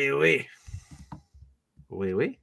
Oui, oui. Oui, oui.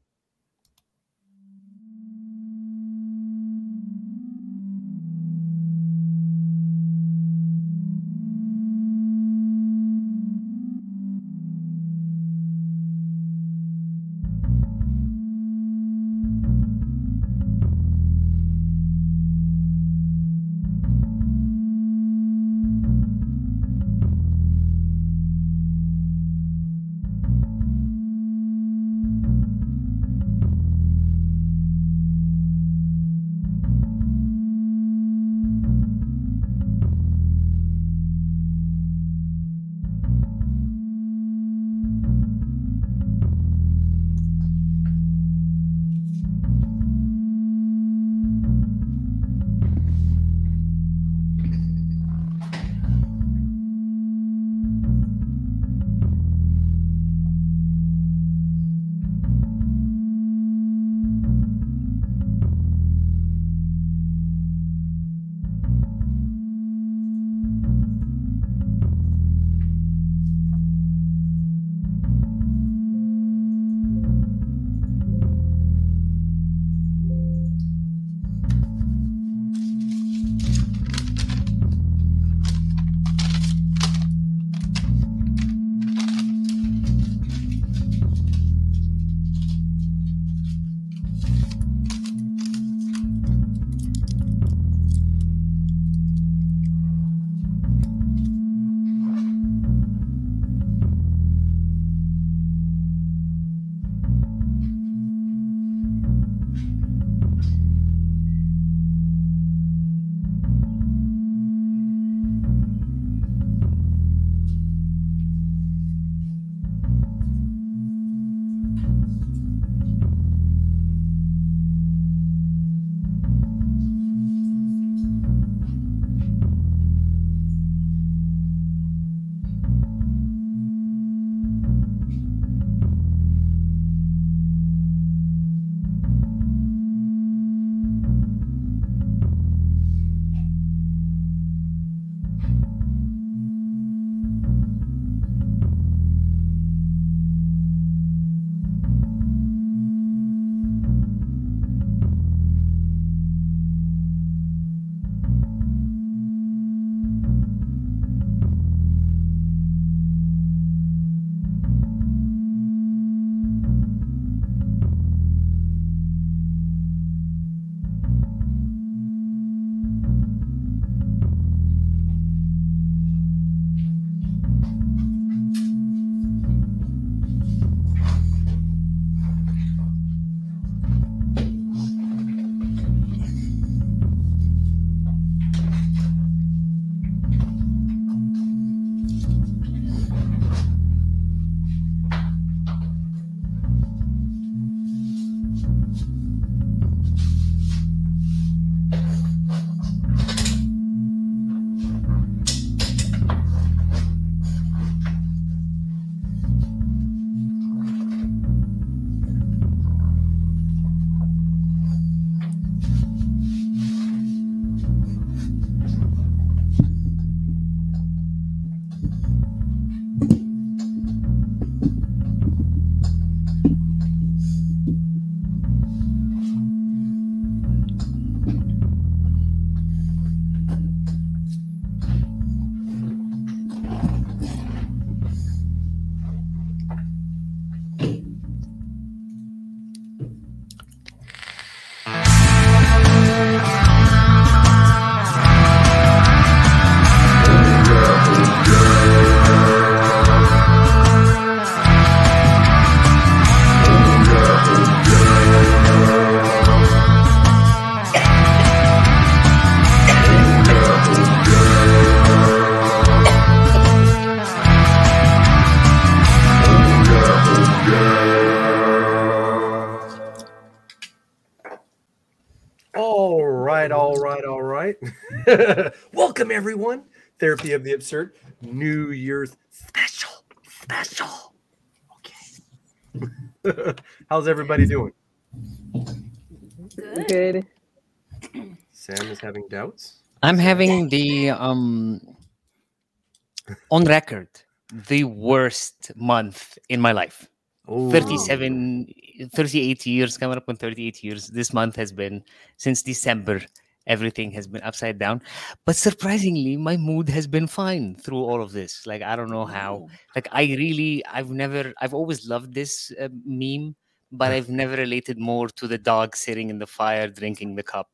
Welcome, everyone. Therapy of the Absurd New Year's special, special. Okay. How's everybody doing? Good. Sam is having doubts. I'm having the um on record the worst month in my life. Ooh. 37, 38 years, coming up on 38 years. This month has been since December. Everything has been upside down. But surprisingly, my mood has been fine through all of this. Like, I don't know how. Like, I really, I've never, I've always loved this uh, meme, but I've never related more to the dog sitting in the fire drinking the cup.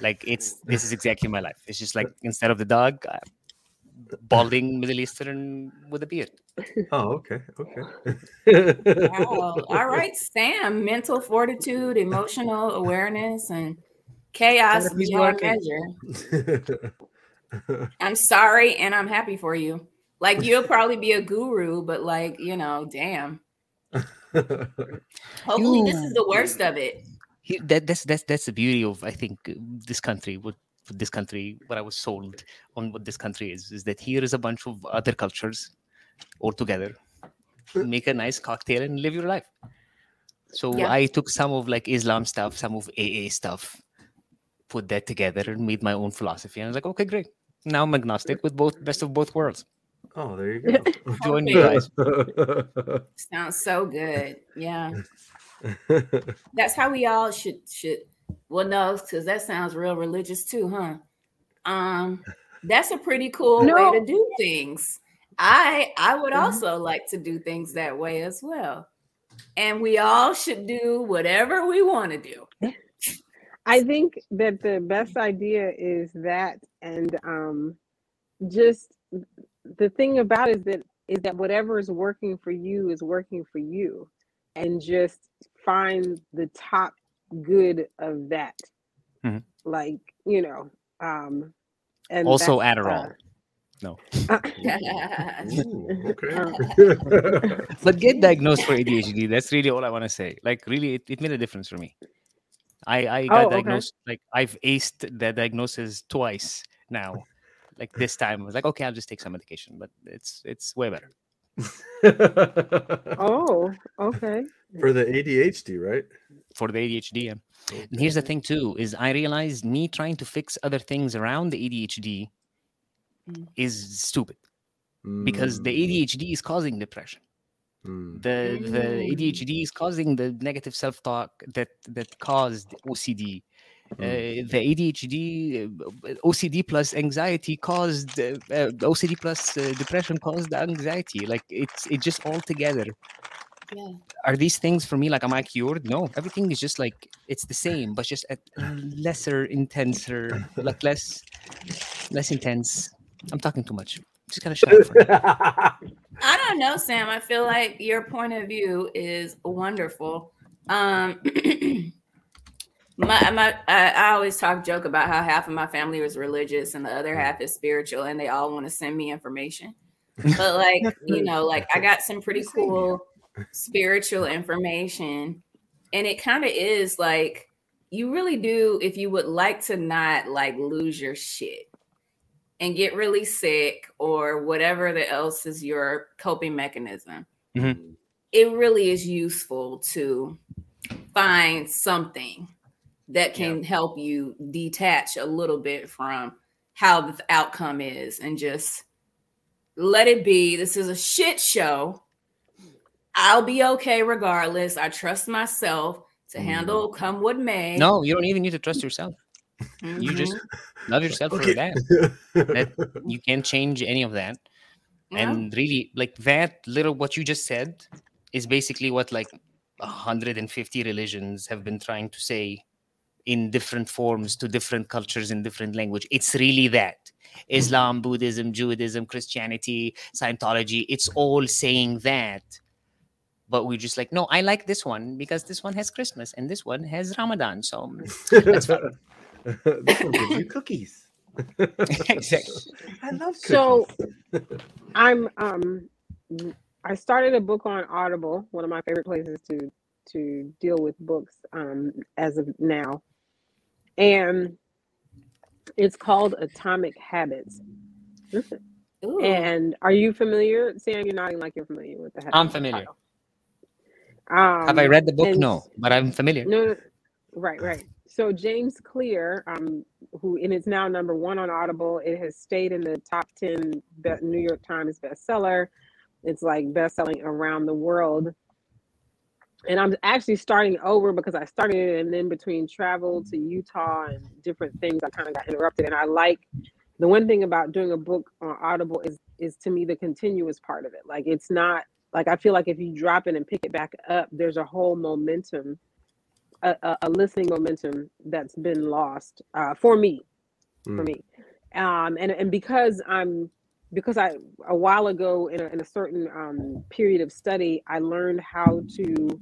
Like, it's, this is exactly my life. It's just like, instead of the dog, uh, balding Middle Eastern with a beard. Oh, okay, okay. Wow. All right, Sam. Mental fortitude, emotional awareness, and chaos beyond measure. I'm sorry and I'm happy for you. Like you'll probably be a guru, but like, you know, damn. Hopefully this is the worst of it. That that's that's that's the beauty of I think this country. What what this country, what I was sold on what this country is, is that here is a bunch of other cultures all together. Make a nice cocktail and live your life. So Yeah. I took some of like Islam stuff, some of AA stuff, put that together and made my own philosophy. And I was like, okay, great. Now I'm agnostic with both best of both worlds. oh, there you go. Join me, guys. Sounds so good. Yeah. That's how we all should should well no, because that sounds real religious too, huh? Um, that's a pretty cool No. way to do things. I I would Mhm. also like to do things that way as well. And we all should do whatever we want to do. I think that the best idea is that, and um, just the thing about it is that is that whatever is working for you is working for you, and just find the top good of that. Mhm. Like you know, um, and Also that's, Adderall. No. Ooh, okay. But get diagnosed for ADHD. That's really all I want to say. Like, really, it, it made a difference for me. I, I got Oh, okay. diagnosed, like, I've aced the diagnosis twice now. Like, this time, I was like, okay, I'll just take some medication, but it's it's way better. oh, okay. For the ADHD, right? for the ADHD. yeah. And here's the thing too: is I realized me trying to fix other things around the ADHD Mm. is stupid because the ADHD is causing depression. Mm. The the Mm. ADHD is causing the negative self talk that that caused OCD. Uh, the ADHD, uh, OCD plus anxiety caused uh, uh, OCD plus uh, depression caused anxiety. Like it's it just all together. Yeah. Are these things for me like am I cured? No, everything is just like it's the same, but just at lesser, intenser, like less, less intense. I'm talking too much. Just gotta shut up. Don't know, Sam. I feel like your point of view is wonderful. Um, my my I, I always talk joke about how half of my family was religious and the other half is spiritual, and they all want to send me information. But like you know, like I got some pretty cool spiritual information, and it kind of is like you really do if you would like to not like lose your shit and get really sick or whatever the else is your coping mechanism. Mhm. it really is useful to find something that can help you detach a little bit from how the outcome is and just let it be. This is a shit show. I'll be okay regardless. I trust myself to handle come what may. No, you don't even need to trust yourself. Mm-hmm. You just love yourself for that. That you can't change any of that. Yeah. and really like that little what you just said is basically what like 150 religions have been trying to say in different forms to different cultures in different language. It's really that. Mm-hmm. Islam buddhism judaism christianity scientology it's all saying that. But we're just like no i like this one because this one has christmas and this one has ramadan so this one gives you cookies. exactly I love cookies. So I'm um I started a book on Audible, one of my favorite places to to deal with books um as of now. And it's called Atomic Habits. Ooh. And are you familiar? Sam, you're nodding like you're familiar with the habit. I'm familiar. title. Um, have i read the book and- no but i'm familiar No, no, right, right. So James Clear, um, who and it's now number one on Audible. It has stayed in the top ten be- New York Times bestseller. It's like best selling around the world. And I'm actually starting over because I started it and then between travel to Utah and different things, I kind of got interrupted. And I like the one thing about doing a book on Audible is is to me the continuous part of it. Like it's not like I feel like if you drop it and pick it back up, there's a whole momentum, a, a, a listening momentum that's been lost uh, for me, mm. for me. Um, and and because I'm because I a while ago in a, in a certain um, period of study, I learned how to,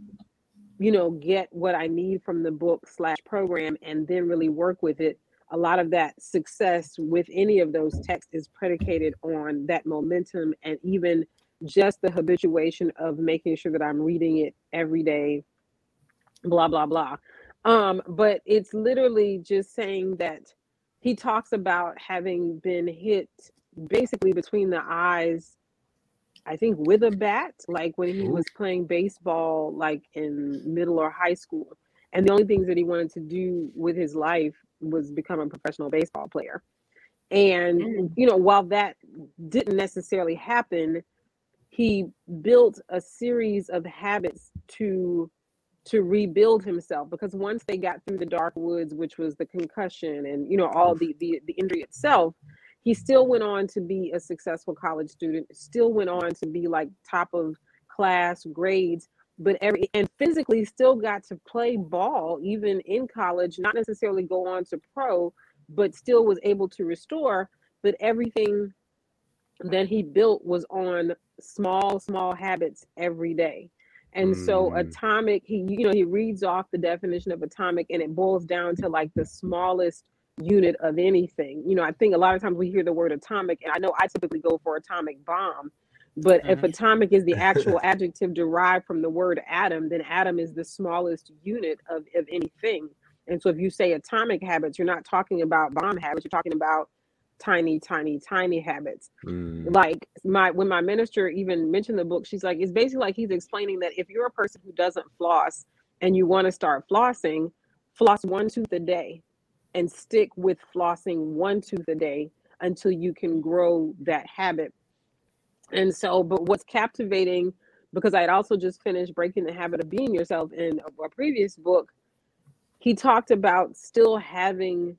you know, get what I need from the book slash program, and then really work with it. A lot of that success with any of those texts is predicated on that momentum and even just the habituation of making sure that I'm reading it every day, blah blah blah. Um, but it's literally just saying that he talks about having been hit basically between the eyes I think with a bat, like when he was playing baseball, like in middle or high school. And the only things that he wanted to do with his life was become a professional baseball player. And, mm. you know, while that didn't necessarily happen, he built a series of habits to to rebuild himself because once they got through the dark woods which was the concussion and you know all the the, the injury itself he still went on to be a successful college student still went on to be like top of class grades but every and physically still got to play ball even in college not necessarily go on to pro but still was able to restore but everything that he built was on small small habits every day and mm. so atomic he you know he reads off the definition of atomic and it boils down to like the smallest unit of anything. You know, I think a lot of times we hear the word atomic, and I know I typically go for atomic bomb. But mm-hmm. if atomic is the actual adjective derived from the word atom, then atom is the smallest unit of, of anything. And so if you say atomic habits, you're not talking about bomb habits, you're talking about tiny, tiny, tiny habits. Mm. Like my when my minister even mentioned the book, she's like, it's basically like he's explaining that if you're a person who doesn't floss and you want to start flossing, floss one tooth a day and stick with flossing one tooth a day until you can grow that habit. And so, but what's captivating, because I had also just finished Breaking the Habit of Being Yourself in a, a previous book, he talked about still having,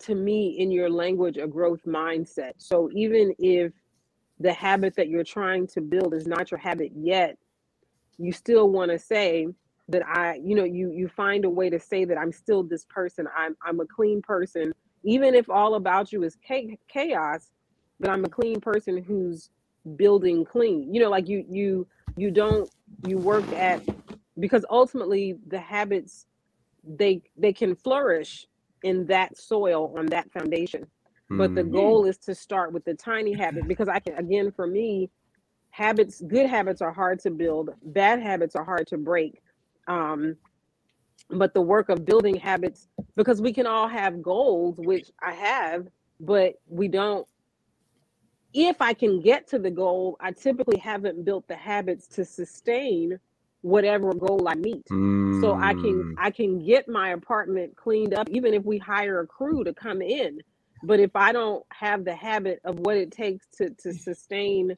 to me, in your language, a growth mindset. So even if the habit that you're trying to build is not your habit yet, you still want to say, that I, you know, you you find a way to say that I'm still this person. I'm I'm a clean person, even if all about you is chaos. But I'm a clean person who's building clean. You know, like you you you don't you work at because ultimately the habits they they can flourish in that soil on that foundation. But the mm. goal is to start with the tiny habit because I can again for me habits good habits are hard to build bad habits are hard to break um, but the work of building habits because we can all have goals which i have but we don't if i can get to the goal i typically haven't built the habits to sustain whatever goal i meet mm. so i can mm. i can get my apartment cleaned up even if we hire a crew to come in but if i don't have the habit of what it takes to to sustain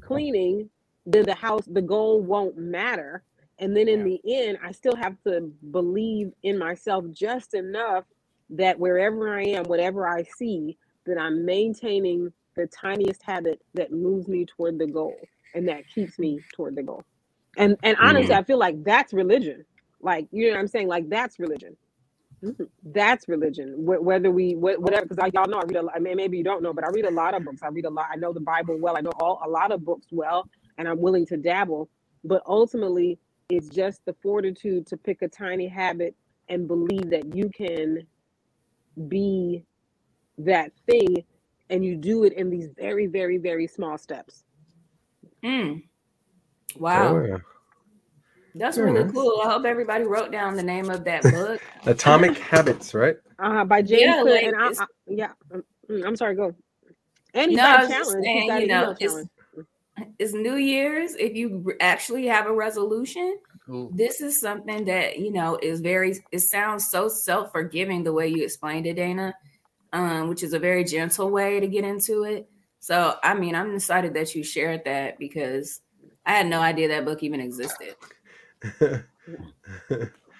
cleaning then the house the goal won't matter and then in yeah. the end, I still have to believe in myself just enough that wherever I am, whatever I see, that I'm maintaining the tiniest habit that moves me toward the goal and that keeps me toward the goal. And and honestly, mm. I feel like that's religion. Like, you know what I'm saying? Like that's religion. Mm-hmm. That's religion. Whether we whatever, because y'all know I read a lot. I mean, maybe you don't know, but I read a lot of books. I read a lot. I know the Bible well. I know all a lot of books well, and I'm willing to dabble. But ultimately, it's just the fortitude to pick a tiny habit and believe that you can be that thing and you do it in these very very very small steps mm. Wow oh, yeah. that's really nice. cool i hope everybody wrote down the name of that book atomic habits right uh by james yeah, like, and I, I, yeah mm, i'm sorry go and he's no, got a challenge saying, got you know, challenge it's New Year's. If you actually have a resolution, Ooh. this is something that you know is very. It sounds so self forgiving the way you explained it, Dana, um, which is a very gentle way to get into it. So I mean, I'm excited that you shared that because I had no idea that book even existed.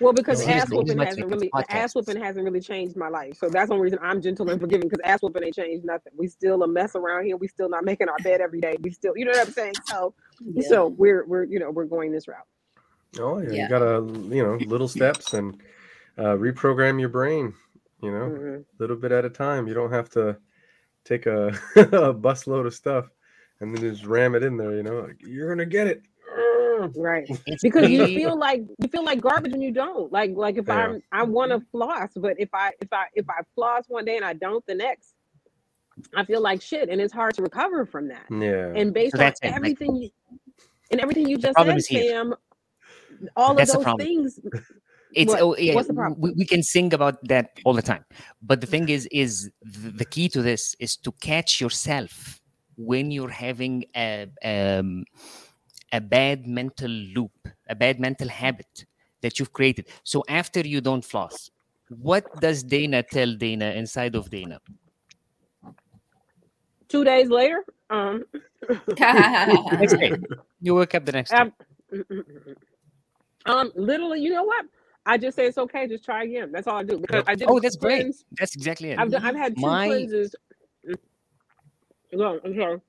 Well, because No, ass seriously, whooping hasn't really ass whooping hasn't really changed my life. So that's the only reason I'm gentle and forgiving because ass whooping ain't changed nothing. We still a mess around here. We still not making our bed every day. We still, you know what I'm saying? So so we're we're you know we're going this route. Oh yeah, Yeah. you gotta you know little steps and uh, reprogram your brain. You know, Mhm. little bit at a time. You don't have to take a, a busload of stuff and then just ram it in there. You know, like, you're gonna get it. Right. Because you feel like you feel like garbage when you don't. Like like if Yeah. I'm I want to floss, but if I if I if I floss one day and I don't the next, I feel like shit, and it's hard to recover from that. Yeah. And based So on that's it, like- everything you and everything you just said. Sam, all That's of those things. it's What- oh, yeah, what's the problem? We, we can sing about that all the time but the thing is is th- the key to this is to catch yourself when you're having a um, a bad mental loop a bad mental habit that you've created so after you don't floss what does dana tell dana inside of dana Two days later, um, next day you wake up the next day um, literally, you know what? I just say it's okay. Just try again. That's all I do. Because I did. Oh, with that's great. that's exactly it I've done, I've had two My- cleanses. Go I'm sorry.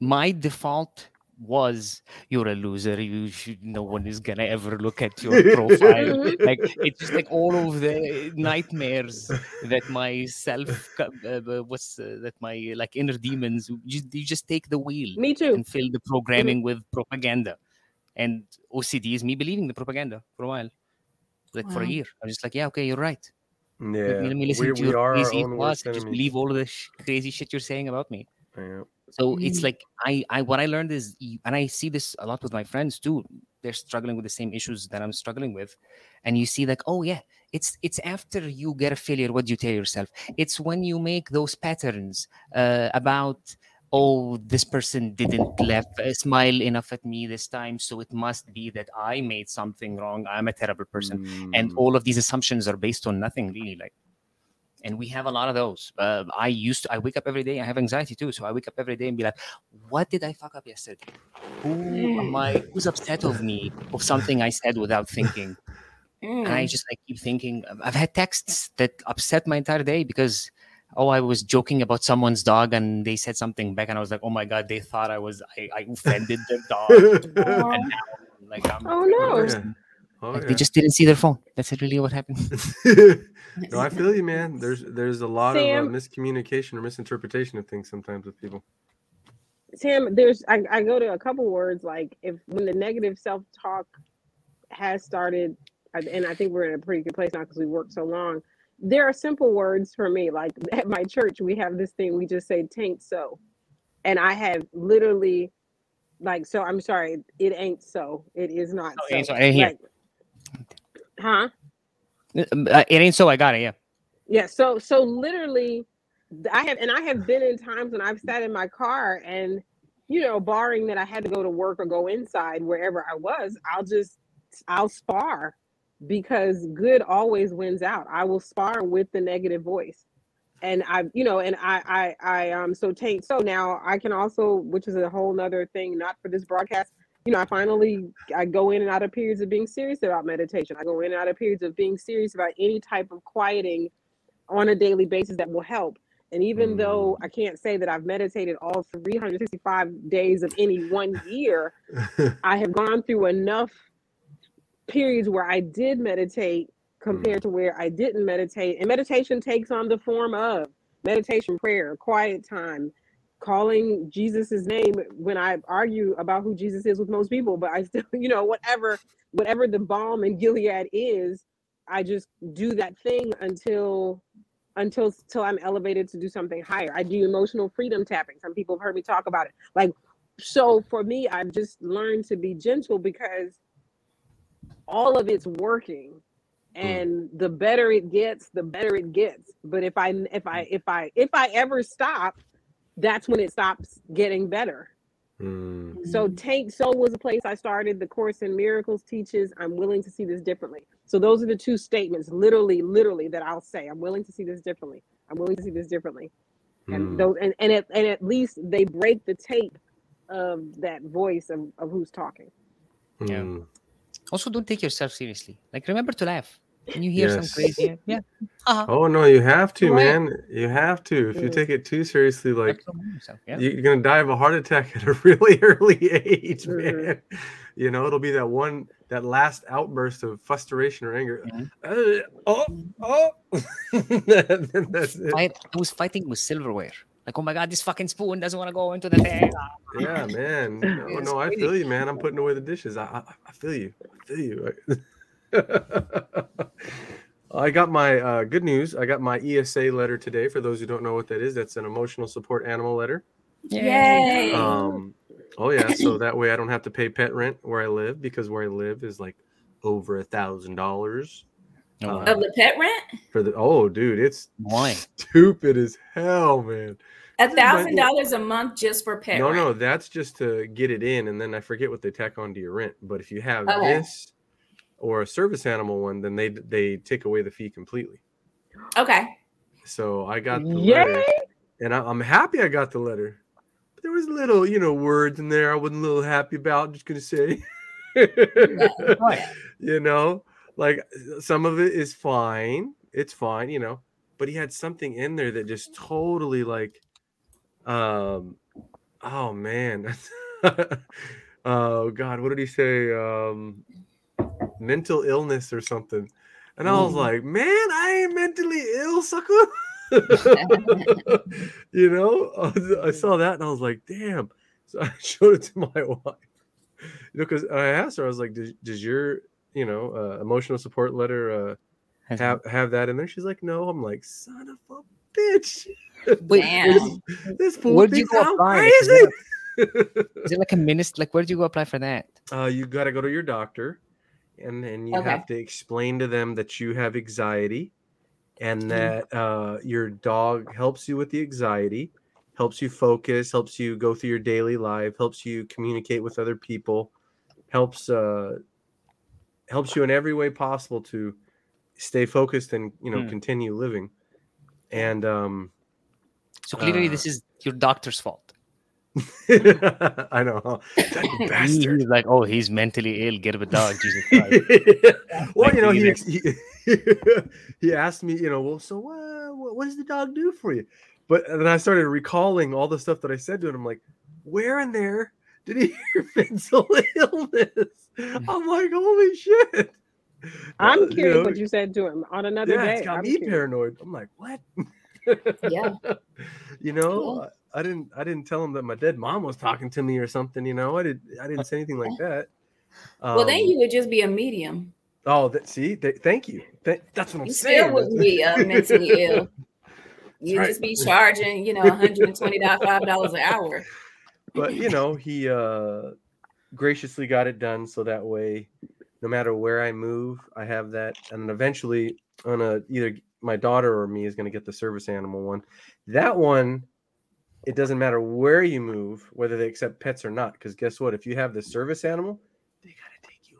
my default was you're a loser. You should no one is gonna ever look at your profile. Like it's just like all of the nightmares that my self uh, uh, what's uh, that my like inner demons you, you just take the wheel Me too. and fill the programming with propaganda. And ocd is me believing the propaganda for a while. Like for a year. I'm just like yeah okay you're right yeah. let me, listen we, to we your are our crazy own thoughts and just believe all of the sh- crazy shit you're saying about me Yeah. so it's Mm. like I, I, what I learned is, and I see this a lot with my friends too. They're struggling with the same issues that I'm struggling with, and you see like, oh yeah, it's it's after you get a failure, what do you tell yourself? It's when you make those patterns uh, about, oh, this person didn't left uh, smile enough at me this time, so it must be that I made something wrong. I'm a terrible person, and Mm. all of these assumptions are based on nothing really, like and we have a lot of those. Uh, I used to, I wake up every day. I have anxiety too, so I wake up every day and be like, "What did I fuck up yesterday? Who am I? Who's upset of me of something I said without thinking?" And I Mm. just I keep thinking. I've had texts that upset my entire day because. Oh, I was joking about someone's dog, and they said something back, and I was like, "Oh my god!" They thought I was I, I offended their dog, and now like I'm Oh no. person. Oh, like yeah. they just didn't see their phone. That's really what happened. no, I feel you, man. There's there's a lot of uh, miscommunication or misinterpretation of things sometimes with people. Sam, there's I, I go to a couple words like if when the negative self talk has started, and I think we're in a pretty good place now because we worked so long. There are simple words for me. Like at my church, we have this thing we just say "tain't so," and I have literally, like, so I'm sorry, it ain't so. It is not Oh, it so. ain't so. I didn't. Like, huh? Uh, It ain't so. I got it. Yeah. Yeah, so so literally I have and I have been in times when I've sat in my car and you know, barring that I had to go to work or go inside wherever I was, I'll just I'll spar because good always wins out. I will spar with the negative voice. And I, you know, and I, I, I, um, so take, so now I can also, which is a whole nother thing, not for this broadcast, you know, I finally, I go in and out of periods of being serious about meditation. I go in and out of periods of being serious about any type of quieting on a daily basis that will help. And even though I can't say that I've meditated all 365 days of any one year, I have gone through enough periods where I did meditate compared mm. to where I didn't meditate. And meditation takes on the form of meditation, prayer, quiet time, calling Jesus's name when I argue about who Jesus is with most people, but I still, you know, whatever, whatever the balm in Gilead is, I just do that thing until until till I'm elevated to do something higher. I do emotional freedom tapping. Some people have heard me talk about it. Like so for me, I've just learned to be gentle because all of it's working and the better it gets the better it gets but if i if i if i if i ever stop that's when it stops getting better Mm. so take soul was a place i started the course in miracles teaches i'm willing to see this differently so those are the two statements literally literally that i'll say i'm willing to see this differently i'm willing to see this differently and Hmm. those and and at, and at least they break the tape of that voice of, of who's talking. Yeah. Hmm. Also, don't take yourself seriously. Like, remember to laugh when you hear Yes. some crazy. Yeah. Uh-huh. Oh no, you have to, man. You have to. If you take it too seriously, like yourself, yeah. you- you're gonna die of a heart attack at a really early age, man. You know, it'll be that one, that last outburst of frustration or anger. Mhm. Uh, oh, oh. It. I was fighting with silverware. Like, oh my god, this fucking spoon doesn't want to go into the thing. Yeah, man. No, no, I feel you, man. I'm putting away the dishes. I, I, I feel you. I feel you. I got my uh, good news. I got my ESA letter today. For those who don't know what that is, that's an emotional support animal letter. Yay! Um, oh yeah, so that way I don't have to pay pet rent where I live because where I live is like over a thousand dollars Oh, Uh, of the pet rent, for the. Oh, dude, it's Why? stupid as hell, man. a thousand dollars a month just for pet no, rent. no, that's just to get it in, and then I forget what they tack onto your rent. But if you have Okay. this or a service animal one, then they they take away the fee completely. Okay. So I got the Yay! letter, and I, I'm happy I got the letter. But there was little, you know, words in there I wasn't a little happy about. I'm just gonna say, you know, like some of it is fine. It's fine, you know. But he had something in there that just totally like, um, oh man, oh god, what did he say? Um, mental illness or something. And I was Ooh. like, man, I ain't mentally ill, sucker. you know, I was- I saw that and I was like, damn. So I showed it to my wife. You know, because I asked her, I was like, does, does your, you know, uh, emotional support letter uh, have have that in there? She's like, no. I'm like, son of a bitch. Wait, Damn. This fool Where'd you go apply? Is crazy. Is it like a minister? Like, where do you go apply for that? uh, you got to go to your doctor, and then you Okay. have to explain to them that you have anxiety, and that uh, your dog helps you with the anxiety, helps you focus, helps you go through your daily life, helps you communicate with other people, helps uh, helps you in every way possible to stay focused and you know Hmm. continue living. And um, So clearly, Uh, this is your doctor's fault. I know. That bastard. He's like, oh, he's mentally ill. Get him a dog. Jesus Christ. well, Like you know, he, he he asked me, you know, well, so uh, what, what does the dog do for you? But then I started recalling all the stuff that I said to him. I'm like, where in there did he hear mental illness? I'm like, holy shit. I'm Uh, you curious know, what you said to him on another yeah, day. it's got I'm me curious. paranoid. I'm like, what? Yeah. you know, I, I didn't I didn't tell him that my dead mom was talking to me or something. You know, I did I didn't say anything like that. well, then Um, you would just be a medium. Oh, that, see, th- thank you. Th- that's what I'm You saying. still wouldn't be uh, mentally ill. You'd right. just be charging, you know, $125 an hour. but you know, he uh graciously got it done so that way, no matter where I move, I have that, and then eventually, on a either my daughter or me is going to get the service animal one. That one, it doesn't matter where you move, whether they accept pets or not, because guess what? If you have the service animal, they gotta take you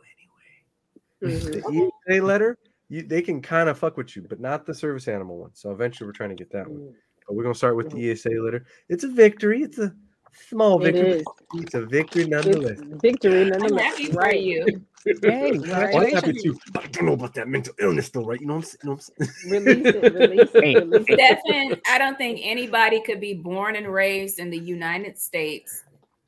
anyway. Mhm. The ESA letter, you they can kind of fuck with you, but not the service animal one. So eventually, we're trying to get that one. But we're gonna start with the ESA letter. It's a victory. It's a small It victory. is. It's a victory It's nonetheless. victory I'm nonetheless. happy for Right. you. Hey, Well, I'm happy congratulations. too, but I don't know about that mental illness though, right? You know what I'm, you know what I'm saying? Release it. Release it. Hey. Release it. Stefan, I don't think anybody could be born and raised in the United States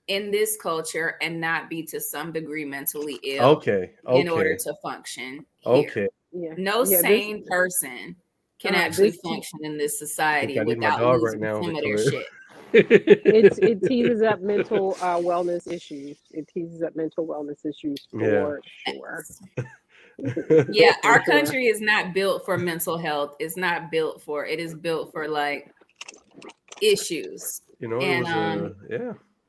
in this culture and not be to some degree mentally ill okay. Okay. in order to function. Here. okay. Yeah. No Yeah, this- sane person can Uh, actually function in this society I need my without losing right now, some of their shit. It's it teases up mental uh, wellness issues. It teases up mental wellness issues for sure. yeah, For our sure. country is not built for mental health. It's not built for it is built for like issues, you know, And, it was, um, uh,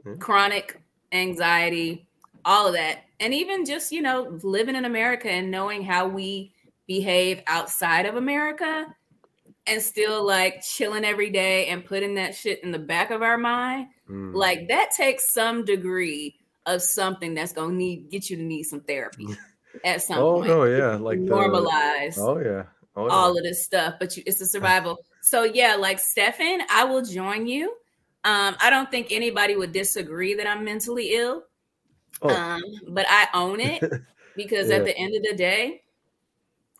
yeah. chronic anxiety, all of that. And even just, you know, living in America and knowing how we behave outside of America and still like chilling every day and putting that shit in the back of our mind, Mm. like that takes some degree of something that's gonna need get you to need some therapy at some oh point. no, yeah, like the, normalize Oh yeah. Oh, yeah. all of this stuff, but you, it's a survival. So yeah, like Stefan, I will join you. Um, I don't think anybody would disagree that I'm mentally ill. Oh. Um, but I own it because Yeah. at the end of the day,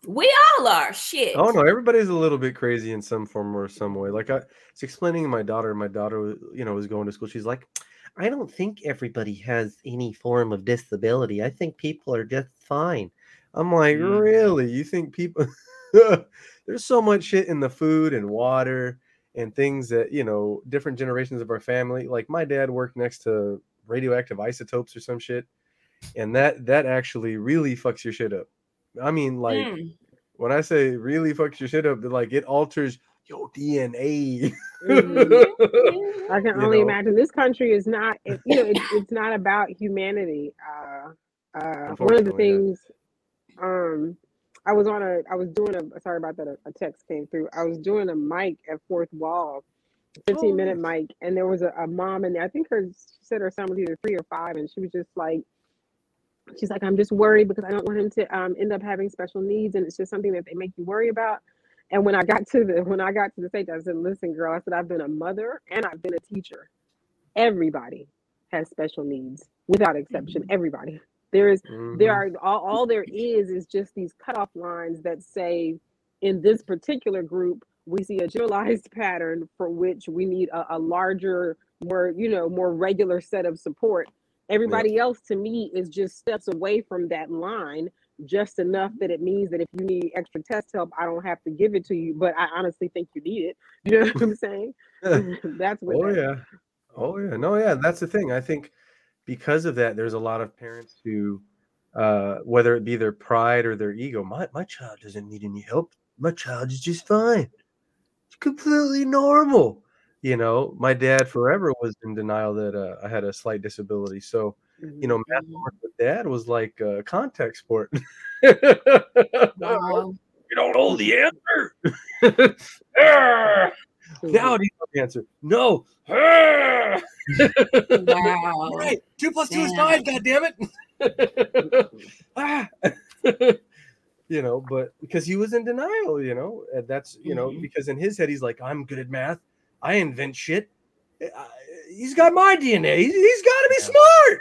we all are shit. Oh no, everybody's a little bit crazy in some form or some way. Like I was explaining to my daughter, my daughter, you know, was going to school. She's like, I don't think everybody has any form of disability. I think people are just fine. I'm like, Mm. really? You think people there's so much shit in the food and water and things that, you know, different generations of our family. Like my dad worked next to radioactive isotopes or some shit. And that that actually really fucks your shit up. I mean, like Mm. when I say really fucks your shit up, like it alters your DNA. Mhm. I can You only know? imagine this country is not, it, you know, it's, it's not about humanity. Uh, uh, one of the Unfortunately, yeah. things, um, I was on a, I was doing a, sorry about that, a, a text came through. I was doing a mic at Fourth Wall, 15 Oh, minute nice. mic, and there was a, a mom, and I think her, she said her son was either three or five, and she was just like, she's like, I'm just worried because I don't want him to um, end up having special needs, and it's just something that they make you worry about. And when I got to the when I got to the stage, I said, "Listen, girl," I said, "I've been a mother and I've been a teacher. Everybody has special needs, without exception. Everybody. There is there Mhm. are all, all there is is just these cutoff lines that say, in this particular group, we see a generalized pattern for which we need a, a larger, more you know, more regular set of support. Everybody else, to me, is just steps away from that line just enough that it means that if you need extra test help, I don't have to give it to you, but I honestly think you need it. You know what I'm saying? That's what. oh that- yeah. Oh yeah. No yeah that's the thing. I think because of that there's a lot of parents who uh whether it be their pride or their ego my, my child doesn't need any help. My child is just fine. It's completely normal you know my dad forever was in denial that uh, i had a slight disability so you know math Mhm. with dad was like a contact sport Wow. you don't know the answer now do you know the answer no! Wow. Right. Two plus two is five. God damn it. ah. you know, but because he was in denial, you know, and that's you know Mhm. because in his head he's like, I'm good at math. I invent shit. Uh, he's got my DNA. He's, got to be smart.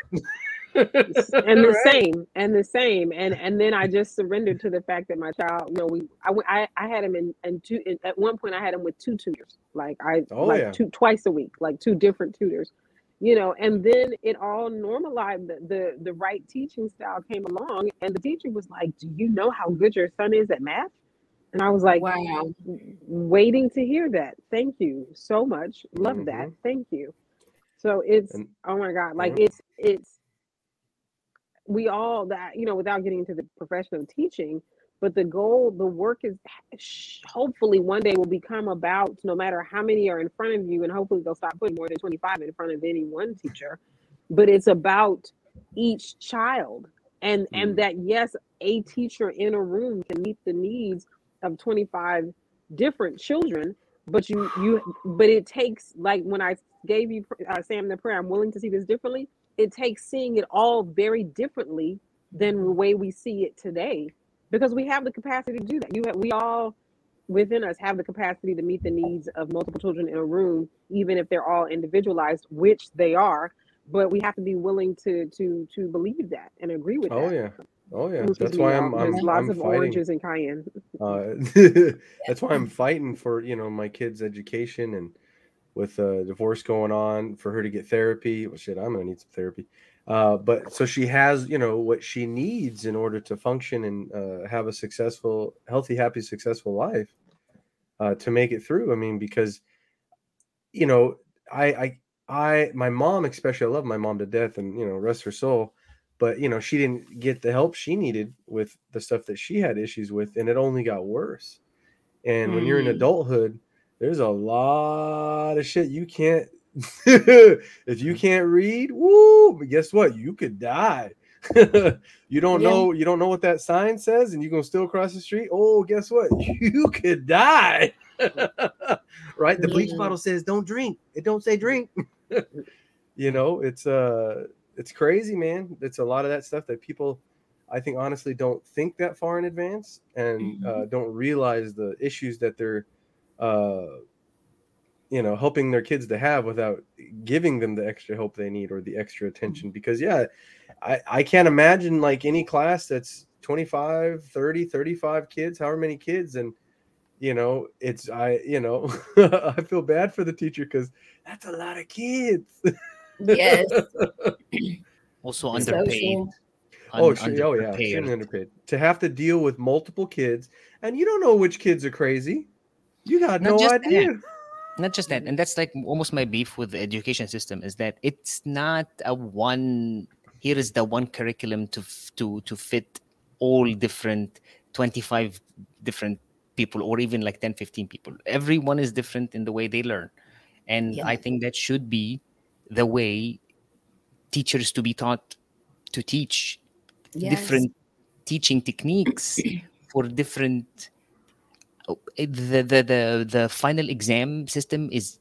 and the Right? same and the same and and then i just surrendered to the fact that my child you know we i went i, I had him in and two in, at one point i had him with two tutors like i Oh, like yeah. two twice a week like two different tutors you know and then it all normalized the, the the right teaching style came along and the teacher was like do you know how good your son is at math and i was like Wow. waiting to hear that thank you so much love that thank you so it's And- oh my god like Mhm. it's it's we all that you know without getting into the profession of teaching but the goal the work is hopefully one day will become about no matter how many are in front of you and hopefully they'll stop putting more than 25 in front of any one teacher but it's about each child and and Mm. that yes a teacher in a room can meet the needs of 25 different children but you you but it takes like when i gave you uh, sam the prayer i'm willing to see this differently it takes seeing it all very differently than the way we see it today because we have the capacity to do that you have, we all within us have the capacity to meet the needs of multiple children in a room even if they're all individualized which they are but we have to be willing to to to believe that and agree with Oh that yeah. Oh yeah. That's why I'm I'm, there's lots I'm of fighting. oranges in cayenne Uh, that's why I'm fighting for you know my kid's education and with a divorce going on for her to get therapy. Well, shit, I'm gonna need some therapy. Uh, but so she has you know what she needs in order to function and uh, have a successful, healthy, happy, successful life uh, to make it through. I mean, because you know, I I I my mom especially, I love my mom to death, and you know, rest her soul. But you know, she didn't get the help she needed with the stuff that she had issues with, and it only got worse. And when you're in Mm. adulthood, there's a lot of shit you can't. if you can't read, woo! But guess what? You could die. you don't Yeah. know. You don't know what that sign says, and you're gonna still cross the street. Oh, guess what? You could die. right? The bleach Yeah. bottle says don't drink. It don't say drink. you know, it's uh it's crazy, man. It's a lot of that stuff that people I think honestly don't think that far in advance and uh, don't realize the issues that they're uh you know helping their kids to have without giving them the extra help they need or the extra attention. Because yeah i i can't imagine like any class that's 25 30 35 kids however many kids and you know it's i you know i feel bad for the teacher because that's a lot of kids Yes. Also underpaid. social. oh, un- sh- oh yeah underpaid. underpaid to have to deal with multiple kids and you don't know which kids are crazy you got Not no just idea not just that and that's like almost my beef with the education system is that it's not a one here is the one curriculum to to to fit all different 25 different people or even like 10 15 people everyone is different in the way they learn and Yeah. i think that should be the way teachers to be taught to teach Yes. different teaching techniques for different the, the the the final exam system is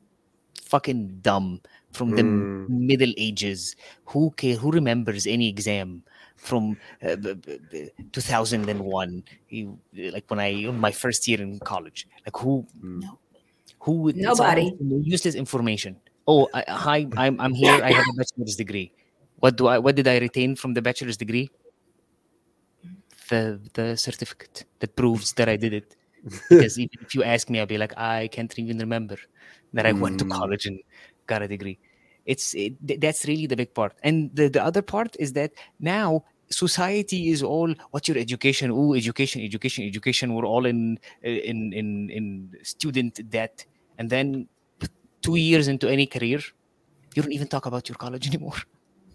fucking dumb from the Mm. middle ages who care who remembers any exam from uh, b- b- b- 2001 You- like when i my first year in college like who. No. who would Nobody. useless information oh I, hi i'm i'm here. I have a bachelor's degree. What do i what did i retain from the bachelor's degree? The the certificate that proves that i did it. Because even if you ask me i'll be like i can't even remember that i went to Mm. college and got a degree. It's it, that's really the big part. And the, the other part is that now society is all what's your education? Oh education education education. We're all in in in in student debt. And then two years into any career you don't even talk about your college anymore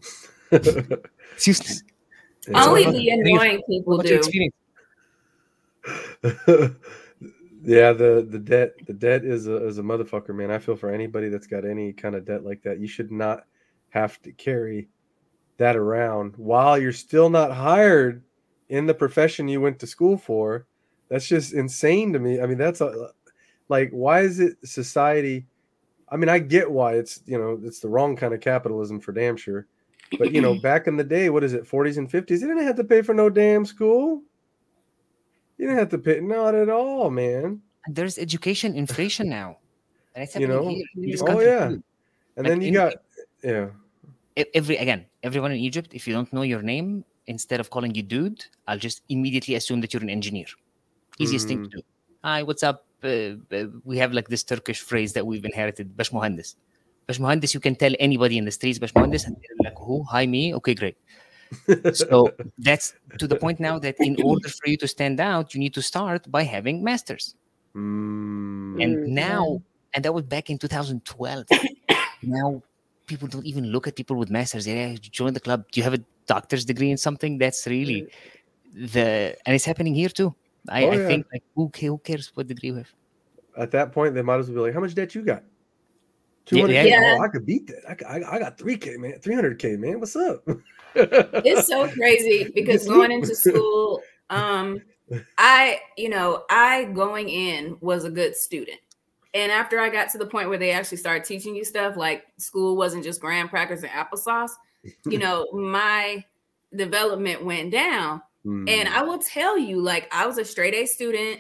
it's useless It's Only the annoying people What's do. yeah, the the debt the debt is a is a motherfucker, man. I feel for anybody that's got any kind of debt like that. You should not have to carry that around while you're still not hired in the profession you went to school for. That's just insane to me. I mean, that's a, like why is it society I mean, I get why it's, you know, it's the wrong kind of capitalism for damn sure. But, you know, back in the day, what is it, 40s and 50s, they didn't have to pay for no damn school. You didn't have to pay, not at all, man. There's education inflation now and it's You know? here in this Oh, yeah. too. And Like then you in- got, yeah. Every again everyone in egypt if you don't know your name instead of calling you dude i'll just immediately assume that you're an engineer easiest thing to mm. do hi what's up Uh, uh, we have like this turkish phrase that we've inherited bash muhandis bash muhandis you can tell anybody in the streets bash muhandis and they're like who? Hi me? Okay great. So that's to the point now that in order for you to stand out you need to start by having masters. Hmm. Mm. and now and that was back in 2012 now people don't even look at people with masters. Yeah join the club. Do you have a doctor's degree in something? That's really the and it's happening here too i, Oh, I yeah. think like who, who cares what degree you have At that point, they might as well be like, how much debt you got? 200 yeah. Yeah. Oh, I could beat that. I, got- I, I got 3K, man. 300K, man. What's up? it's so crazy because going into school um i you know i going in was a good student and after i got to the point where they actually started teaching you stuff like school wasn't just graham crackers and applesauce you know my development went down And mm. i will tell you like i was a straight a student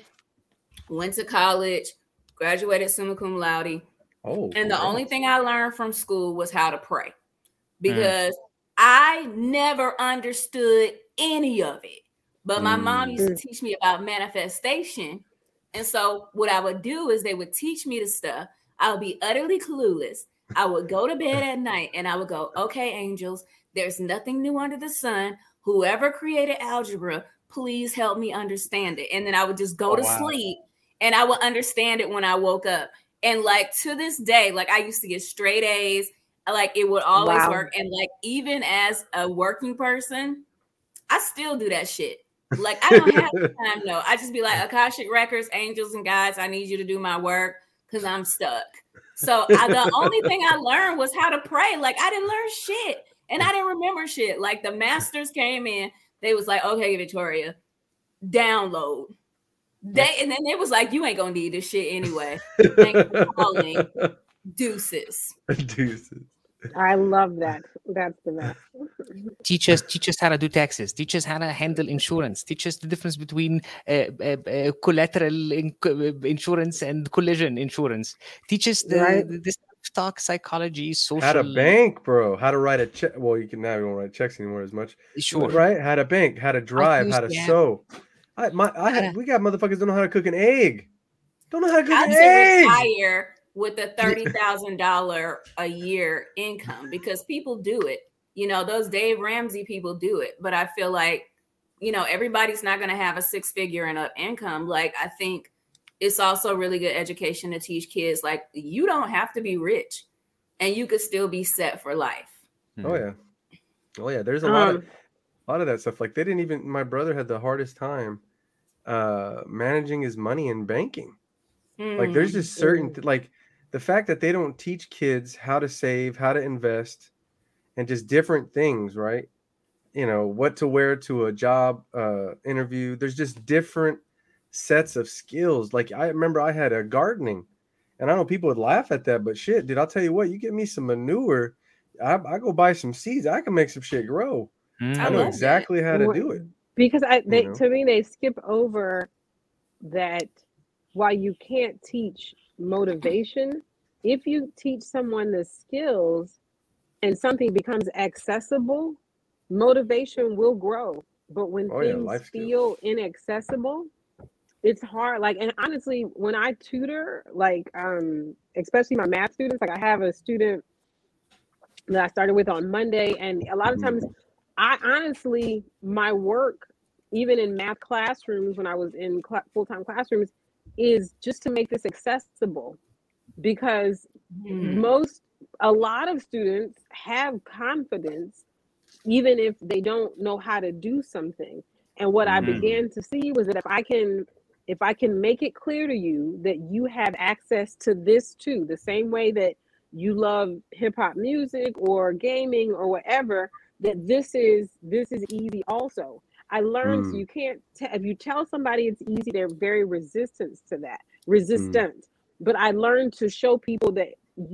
went to college graduated summa cum laude oh, and the only thing I learned from school was how to pray mm. because I never understood any of it. But my mom mm. used to teach me about manifestation. And so, what I would do is they would teach me the stuff. I would be utterly clueless. I would go to bed at night and I would go, okay, angels, there's nothing new under the sun. Whoever created algebra, please help me understand it. And then I would just go Oh, to wow. sleep and I would understand it when I woke up. And like to this day, like I used to get straight A's. Like it would always Wow. work. And like even as a working person, I still do that shit. Like I don't have time no. I just be like Akashic Records, Angels and Guides. I need you to do my work because I'm stuck. So I, the only thing I learned was how to pray. Like I didn't learn shit, and I didn't remember shit. Like the masters came in, they was like, "Okay, Victoria, download." They and then it was like, "You ain't gonna need this shit anyway." Thanks for calling. Deuces. Deuces. I love that. That's the best. teach us teach us how to do taxes teach us how to handle insurance teach us the difference between uh, uh, uh, collateral in- insurance and collision insurance teach us the, Right. the, the stock psychology social How to bank, bro. How to write a check. Well, you can now you don't write checks anymore as much. sure Right? How to bank, how to drive, how to the sew. I my I How had we got motherfuckers don't know how to cook an egg. Don't know how to cook How an to egg. retire with a thirty thousand dollar a year income because people do it. You know, those Dave Ramsey people do it, but I feel like you know everybody's not going to have a six figure and up income. Like I think it's also really good education to teach kids like you don't have to be rich, and you could still be set for life. Oh yeah. Oh yeah. There's a lot of Um, a lot of that stuff. Like they didn't even my brother had the hardest time uh managing his money and banking. Like there's Mm. just certain th- like the fact that they don't teach kids how to save, how to invest, and just different things, right? You know, what to wear to a job uh interview. There's just different sets of skills. Like I remember I had a gardening, and I know people would laugh at that, but shit, dude, I'll tell you what, you get me some manure, I, I go buy some seeds, I can make some shit grow. Mm. I I know love that. exactly how to do it. because I they know? to me they skip over that while you can't teach motivation, if you teach someone the skills and something becomes accessible, motivation will grow. But when Oh, yeah, things life skills. feel inaccessible, it's hard. Like, and honestly, when I tutor, like, um, especially my math students, like I have a student that I started with on Monday, and a lot of times I honestly, my work, even in math classrooms, when I was in cl- full time classrooms, is just to make this accessible because Mm. most, a lot of students have confidence, even if they don't know how to do something. And what I Mhm. began to see was that if I can, if I can make it clear to you that you have access to this too, the same way that you love hip hop music or gaming or whatever, that this is this is easy also. I learned Mm. you can't te- if you tell somebody it's easy, they're very resistant to that, resistant. But I learned to show people that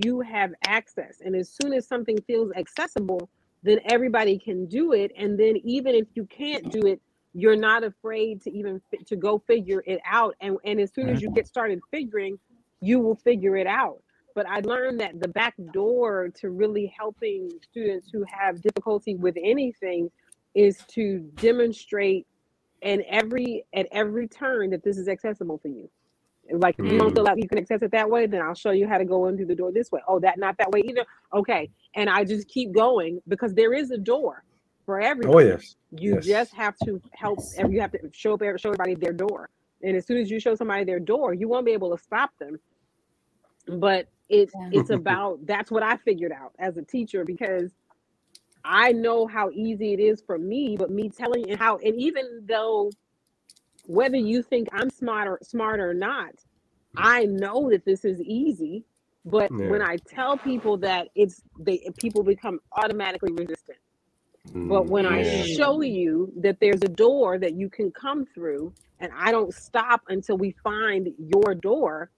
you have access, and as soon as something feels accessible, then everybody can do it. And then even if you can't do it, you're not afraid to even to go figure it out. And and as soon as you get started figuring, you will figure it out. But I learned that the back door to really helping students who have difficulty with anything is to demonstrate and every at every turn that this is accessible for you. Like if you don't Mm. feel like you can access it that way, then I'll show you how to go in through the door this way. Oh, that not that way either. Okay, and I just keep going because there is a door for everyone. Oh yes. You Yes. just have to help. ev- You have to show up, show everybody their door, and as soon as you show somebody their door, you won't be able to stop them. But it's Yeah. it's about that's what I figured out as a teacher because I know how easy it is for me, but me telling you how, and even though whether you think I'm smart or smart or not, mm. I know that this is easy. But when I tell people that it's they people become automatically resistant. But Mm, when I yeah. show you that there's a door that you can come through, and I don't stop until we find your door,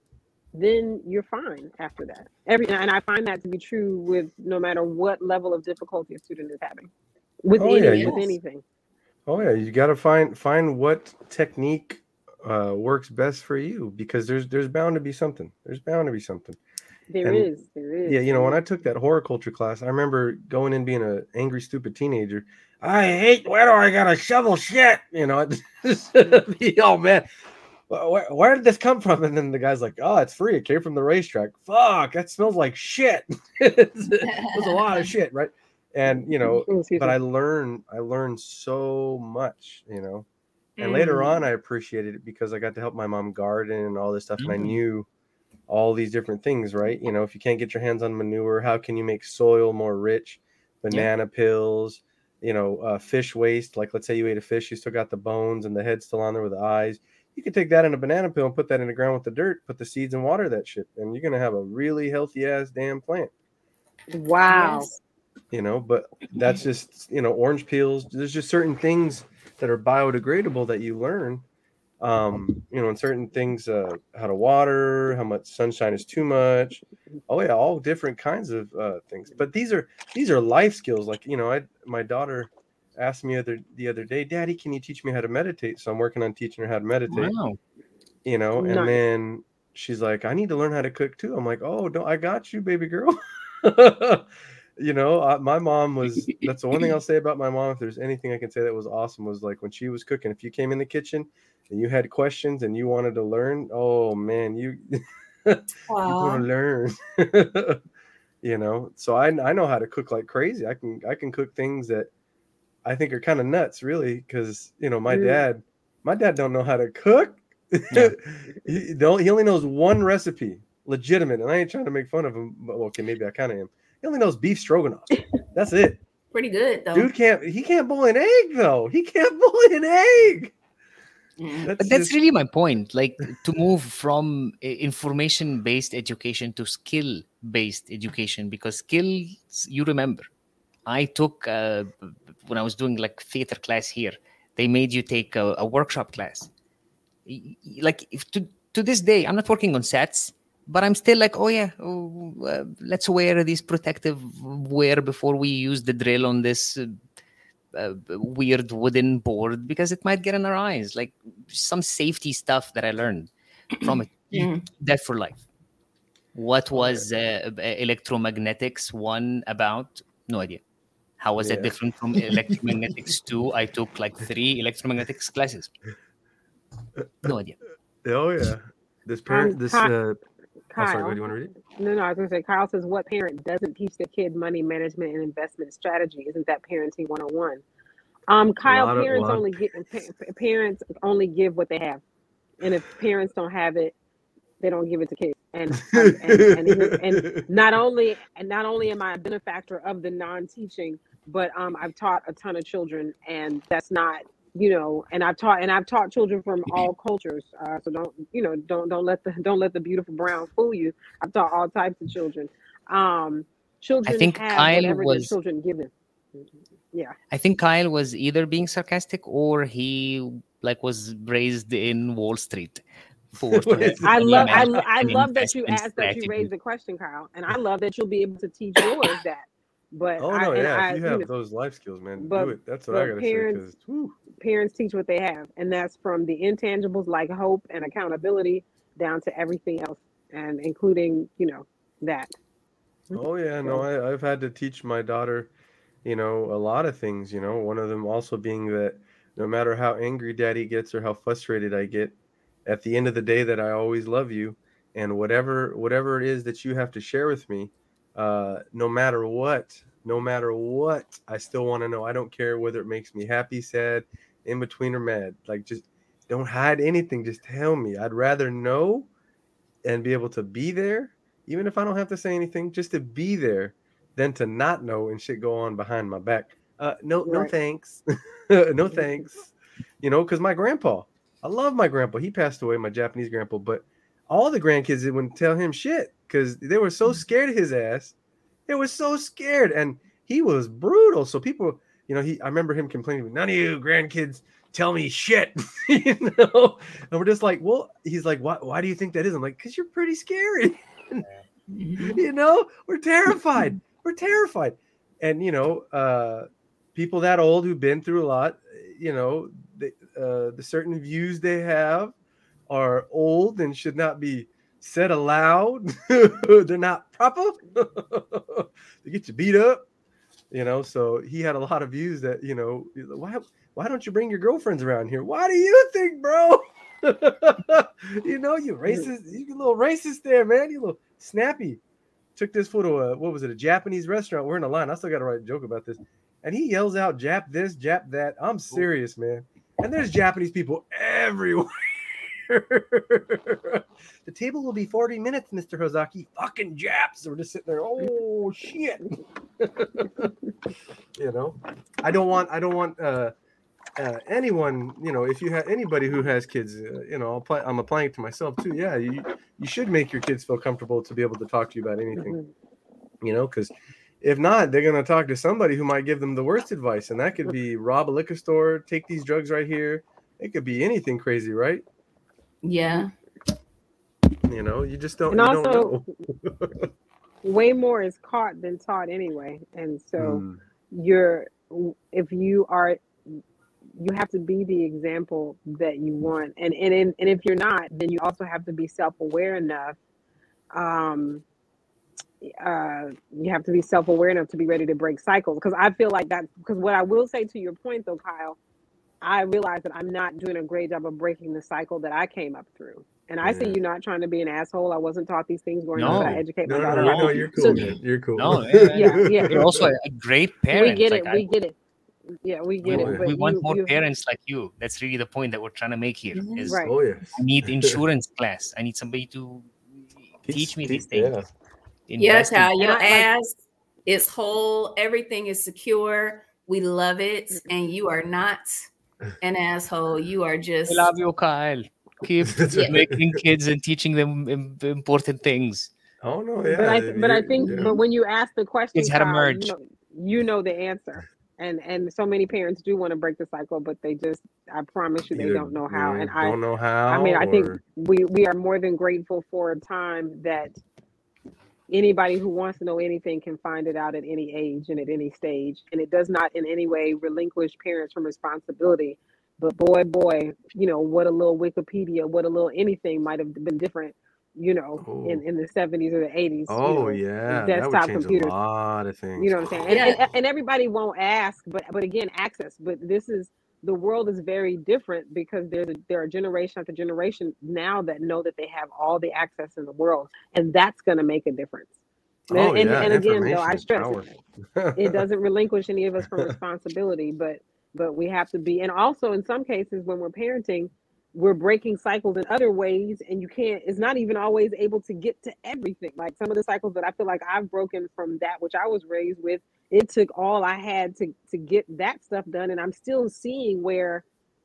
then you're fine after that. Every and I find that to be true with no matter what level of difficulty a student is having with Oh, any with yes. anything. Oh yeah, you got to find find what technique uh, works best for you because there's there's bound to be something. There's bound to be something. There And- is, there is. Yeah, you know, when I took that horticulture class, I remember going in being an angry, stupid teenager. I hate where do I gotta shovel shit? You know, just be all mad. "Wh- Where, where did this come from? And then the guy's like, "Oh, it's free. It came from the racetrack." Fuck, that smells like shit. it was a lot of shit, right? And you know, Oh, but. I learned I learned so much, you know. And later Mm. on I appreciated it because I got to help my mom garden and all this stuff and I Mm. knew all these different things, right? You know, if you can't get your hands on manure, how can you make soil more rich? Banana pills, you know, uh, fish waste. Like, let's say you ate a fish, you still got the bones and the head still on there with the eyes. You could take that in a banana peel and put that in the ground with the dirt, put the seeds and water that shit, and you're gonna have a really healthy ass damn plant wow. Yes. you know but that's just you know orange peels there's just certain things that are biodegradable that you learn um, you know, in certain things, uh, how to water, how much sunshine is too much. Oh yeah, all different kinds of uh, things. But these are these are life skills. Like you know, I my daughter asked me other the other day, Daddy, can you teach me how to meditate? So I'm working on teaching her how to meditate. Wow. You know, and then she's like, I need to learn how to cook too. I'm like, oh, don't I got you, baby girl. you know, I, my mom was. That's the one thing I'll say about my mom. If there's anything I can say that was awesome, was like when she was cooking. If you came in the kitchen and you had questions and you wanted to learn, oh man, you you want to learn. you know, so I I know how to cook like crazy. I can I can cook things that I think are kind of nuts, really, because you know my Mm. dad my dad don't know how to cook. Yeah. he don't he only knows one recipe, legitimate, and I ain't trying to make fun of him. But okay, maybe I kind of am. He only knows beef stroganoff. That's it. Pretty good though. Dude can't he can't boil an egg though. He can't boil an egg. Mm. But that's just- really my point. Like to move from information based education to skill based education, because skills you remember. I took, uh, when I was doing like theater class here, they made you take a, a workshop class. Like if to, to this day, I'm not working on sets, but I'm still like, oh yeah, oh, uh, let's wear this protective wear before we use the drill on this uh, uh, weird wooden board because it might get in our eyes. Like some safety stuff that I learned from it. Mhm. That for life. What was uh, electromagnetics one about? No idea. How was that different from electromagnetics two? I took like three electromagnetics classes. No idea. Oh yeah. This parent Um, this Kyle- oh, sorry, what do you want to read it? No, no, I was gonna say Kyle says what parent doesn't teach their kid money management and investment strategy? Isn't that parenting 101? Um, Kyle, Lot of- parents only get parents only give what they have. And if parents don't have it, they don't give it to kids. And um, and, and, and not only and not only am I a benefactor of the non-teaching, but um, I've taught a ton of children, and that's not you know, and I've taught and I've taught children from all cultures. Uh, so don't you know don't don't let the don't let the beautiful brown fool you. I've taught all types of children. Um, children think have Kyle was- children give them. Yeah, I think Kyle was either being sarcastic or he like was raised in Wall Street. For I love I, I love that you asked that you raised the question, Kyle, and I love that you'll be able to teach yours that. But Oh no, and yeah. I, if you you have know, those life skills, man, but- do it. That's what I gotta parents- say. Because parents teach what they have, and that's from the intangibles like hope and accountability down to everything else, and including you know that. Oh yeah, no, I, I've had to teach my daughter, you know, a lot of things. You know, one of them also being that no matter how angry daddy gets or how frustrated I get, at the end of the day, that I always love you, and whatever whatever it is that you have to share with me, uh, no matter what, no matter what, I still want to know. I don't care whether it makes me happy, sad, in between, or mad. Like just don't hide anything. Just tell me. I'd rather know and be able to be there even if I don't have to say anything, just to be there, than to not know and shit go on behind my back. Uh, no, no thanks, no thanks. You know, because my grandpa, I love my grandpa. He passed away, my Japanese grandpa, but all the grandkids wouldn't tell him shit because they were so scared of his ass. They were so scared, and he was brutal. So people, you know, he I remember him complaining, "None of you grandkids tell me shit," you know. And we're just like, well, he's like, why? Why do you think that is? I'm like, because you're pretty scary. you know, we're terrified. we're terrified. And you know, uh, people that old who've been through a lot, you know, the, uh, the certain views they have are old and should not be said aloud. They're not proper. they get you beat up. You know, so he had a lot of views that you know. Why? Why don't you bring your girlfriends around here? Why do you think, bro? you know, you racist, you a little racist there, man. You little snappy. Took this photo, what was it, a Japanese restaurant? We're in a line. I still got to write a joke about this. And he yells out, Jap this, Jap that. I'm serious, man. And there's Japanese people everywhere. the table will be 40 minutes, Mr. Hozaki. Fucking Japs. We're just sitting there. Oh shit. you know, I don't want, I don't want, uh, uh, anyone, you know, if you have anybody who has kids, uh, you know, I'll play, I'm applying it to myself too. Yeah, you you should make your kids feel comfortable to be able to talk to you about anything, Mhm. you know, because if not, they're gonna talk to somebody who might give them the worst advice, and that could be rob a liquor store, take these drugs right here, it could be anything crazy, right? Yeah. You know, you just don't. And you also, don't know. way more is caught than taught anyway. And so Mm, you're if you are you have to be the example that you want and and and, and if you're not then you also have to be self-aware enough um uh you have to be self-aware enough to be ready to break cycles because i feel like that because what i will say to your point though kyle i realize that i'm not doing a great job of breaking the cycle that i came up through and i see you not trying to be an asshole i wasn't taught these things growing up No. but i educate my no, daughter no, right no, you're So- cool. man. You're cool. No, yeah, yeah yeah You're also a, a great parent. we get like it I- we get it yeah we we, get Oh, it yeah. we want you- more you- parents like you. That's really the point that we're trying to make here. Mhm. Right. Oh yes. I need insurance class. I need somebody to teach, me these things. Yeah. Yeah, Invest in- Kyle, your like- ass is whole. Everything is secure. We love it. And you are not an asshole. You are just I love you, Kyle. Keep That's making kids and teaching them important things. Oh no, yeah. but I but I think yeah. but when you ask the question, Kids had to Kyle, merge. You know, you know the answer, and and so many parents do want to break the cycle, but they just I promise you they Either- don't know how. yeah, And I don't know how. I mean I think we we are more than grateful for a time that anybody who wants to know anything can find it out at any age and at any stage, and it does not in any way relinquish parents from responsibility. But boy, boy, you know what a little Wikipedia, what a little anything might have been different, you know, in Oh. in the seventies or the eighties. Oh yeah, that would desktop computers. a lot of things. You know what I'm saying? And, Yeah. and, and everybody won't ask, but but again, access. But this is the world is very different because there's a, there are generation after generation now that know that they have all the access in the world, and that's going to make a difference. And, Oh, and, yeah, and again, though, I stress it, it doesn't relinquish any of us from responsibility, but but we have to be, and also in some cases when we're parenting, we're breaking cycles in other ways, and you can't. It's not even always able to get to everything. Like some of the cycles that I feel like I've broken from that which I was raised with. It took all I had to to get that stuff done, and I'm still seeing where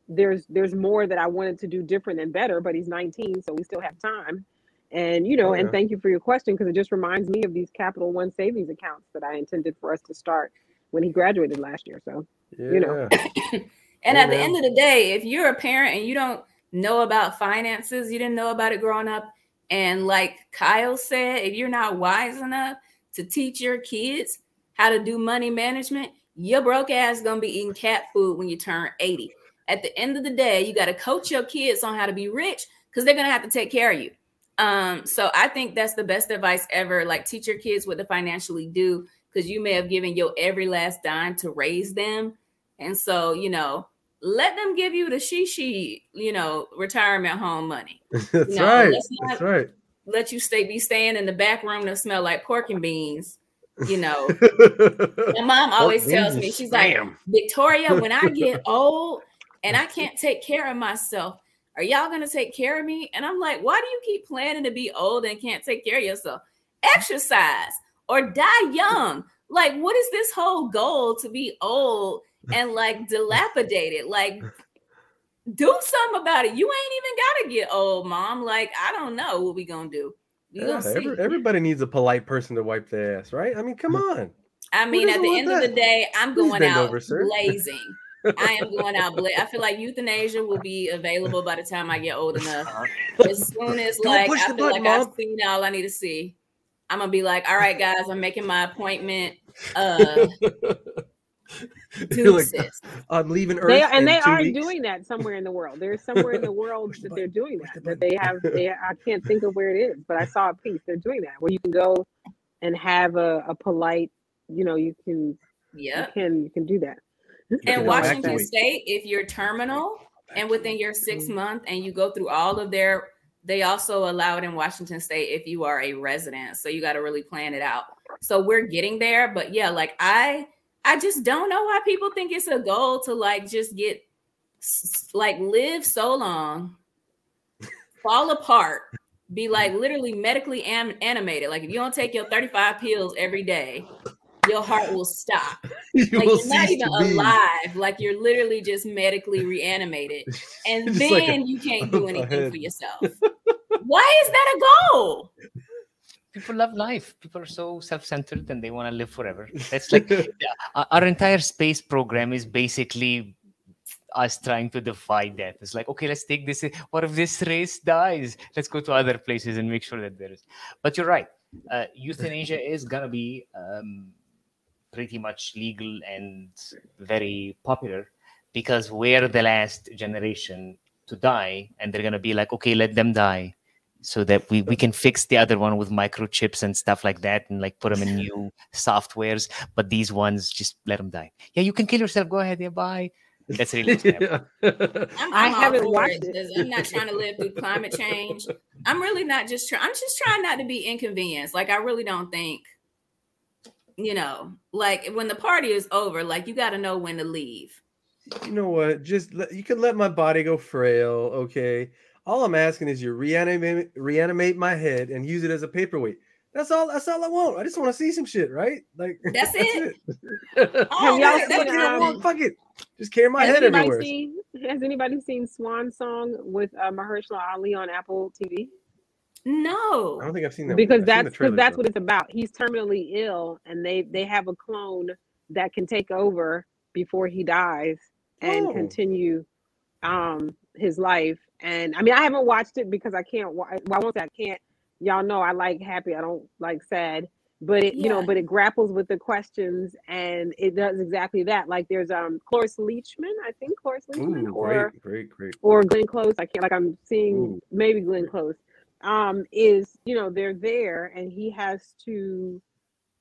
there's there's more that I wanted to do different and better. But he's 19, so we still have time. And you know, Oh, and thank you for your question because it just reminds me of these Capital One savings accounts that I intended for us to start when he graduated last year. So you know. And Hey, at the end of the day, if you're a parent and you don't know about finances, you didn't know about it growing up, and like Kyle said, if you're not wise enough to teach your kids how to do money management, your broke ass gonna be eating cat food when you turn 80. At the end of the day, you got to coach your kids on how to be rich because they're gonna have to take care of you. Um, so I think that's the best advice ever. Like teach your kids what to financially do because you may have given your every last dime to raise them. And so, you know, let them give you the shishi, you know, retirement home money. That's No, right. let's That's right. Let you stay be staying in the back room that smell like pork and beans. You know, my mom always tells me, she's like, Victoria, when I get old and I can't take care of myself, are y'all gonna take care of me? And I'm like, why do you keep planning to be old and can't take care of yourself? Exercise or die young. Like, what is this whole goal to be old and like dilapidated? Like, do something about it. You ain't even gotta get old, mom. Like, I don't know what we gonna do. We Yeah, every- everybody needs a polite person to wipe their ass, right? I mean, come on. I mean, at the end of the day, I'm Please going out over, blazing. I am going out blazing. I feel like euthanasia will be available by the time I get old enough. As soon as Don't like I feel button, like I've seen all I need to see, I'm gonna be like, all right, guys, I'm making my appointment. Uh, You're like, deuces. Uh, I'm leaving Earth. they and in they two are weeks. doing that somewhere in the world. There's somewhere in the world that they're doing that. the That they have. They, I can't think of where it is, but I saw a piece. They're doing that where you can go and have a, a polite. You know, you can yeah, you can you can do that. In Washington. State, if you're terminal and within your six mm-hmm. month and you go through all of their, they also allow it in Washington State if you are a resident. So you got to really plan it out. So we're getting there, but yeah, like I, I just don't know why people think it's a goal to like just get like live so long, fall apart, be like mm. literally medically am- animated. Like if you don't take your 35 pills every day, your heart will stop. You like will you're not even alive. Like you're literally just medically reanimated. And then like a- you can't do anything for yourself. Why is that a goal people love life. People are so self-centered and they want to live forever. That's like our our entire space program is basically us trying to defy death. It's like, okay, let's take this. What if this race dies? Let's go to other places and make sure that there is. But you're right. Uh, euthanasia is gonna be um, pretty much legal and very popular because we're the last generation to die, and they're gonna be like, okay, let them die so that we, we can fix the other one with microchips and stuff like that and like put them in new softwares but these ones just let them die yeah you can kill yourself go ahead yeah bye that's really what's yeah. I'm, I I'm all haven't watched it, it. 'cause I'm not trying to live through climate change. I'm really not just trying. I'm just trying not to be inconvenienced. Like I really don't think, you know, like when the party is over, like you got to know when to leave. you know what? Just let, you can let my body go frail, okay? All I'm asking is you reanimate reanimate my head and use it as a paperweight. That's all. That's all I want. I just want to see some shit, right? Like That's it? it. Oh, y'all that- Fuck that- it, um, fuck it. Just carry my head anybody everywhere. seen Has anybody seen Swan Song with uh, Mahershala Ali on Apple TV? no. I don't think I've seen that. because I've that's because that's though. what it's about. He's terminally ill, and they they have a clone that can take over before he dies and Oh. continue um his life. And I mean, I haven't watched it because I can't. wa- Well, I won't say I can't. Y'all know I like happy. I don't like sad. But it, you know, Yeah. but it grapples with the questions, and it does exactly that. Like there's um Cloris Leachman, I think Cloris Leachman, Ooh, or great, great, great. or Glenn Close. I can't like I'm seeing Ooh. maybe Glenn Close. Um, is you know they're there and he has to,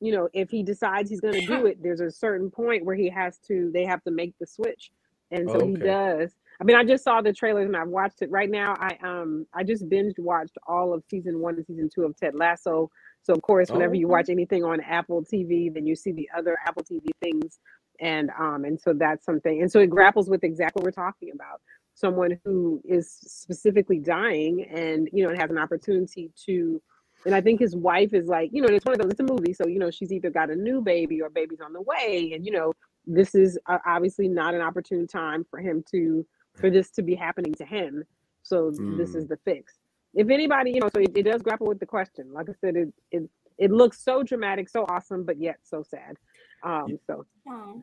you know, if he decides he's going to do it, there's a certain point where he has to. They have to make the switch, and so he Okay. does. I mean, I just saw the trailers and I've watched it right now. I um I just binge watched all of season one and season two of Ted Lasso. So of course, whenever you Oh. watch anything on Apple TV, then you see the other Apple TV things, and um and so that's something. And so it grapples with exactly what we're talking about someone who is specifically dying and you know and has an opportunity to and i think his wife is like you know it's one of those it's a movie so you know she's either got a new baby or baby's on the way and you know this is uh, obviously not an opportune time for him to for this to be happening to him so this Mm. is the fix if anybody you know so it, it does grapple with the question like i said it, it it looks so dramatic so awesome but yet so sad um so.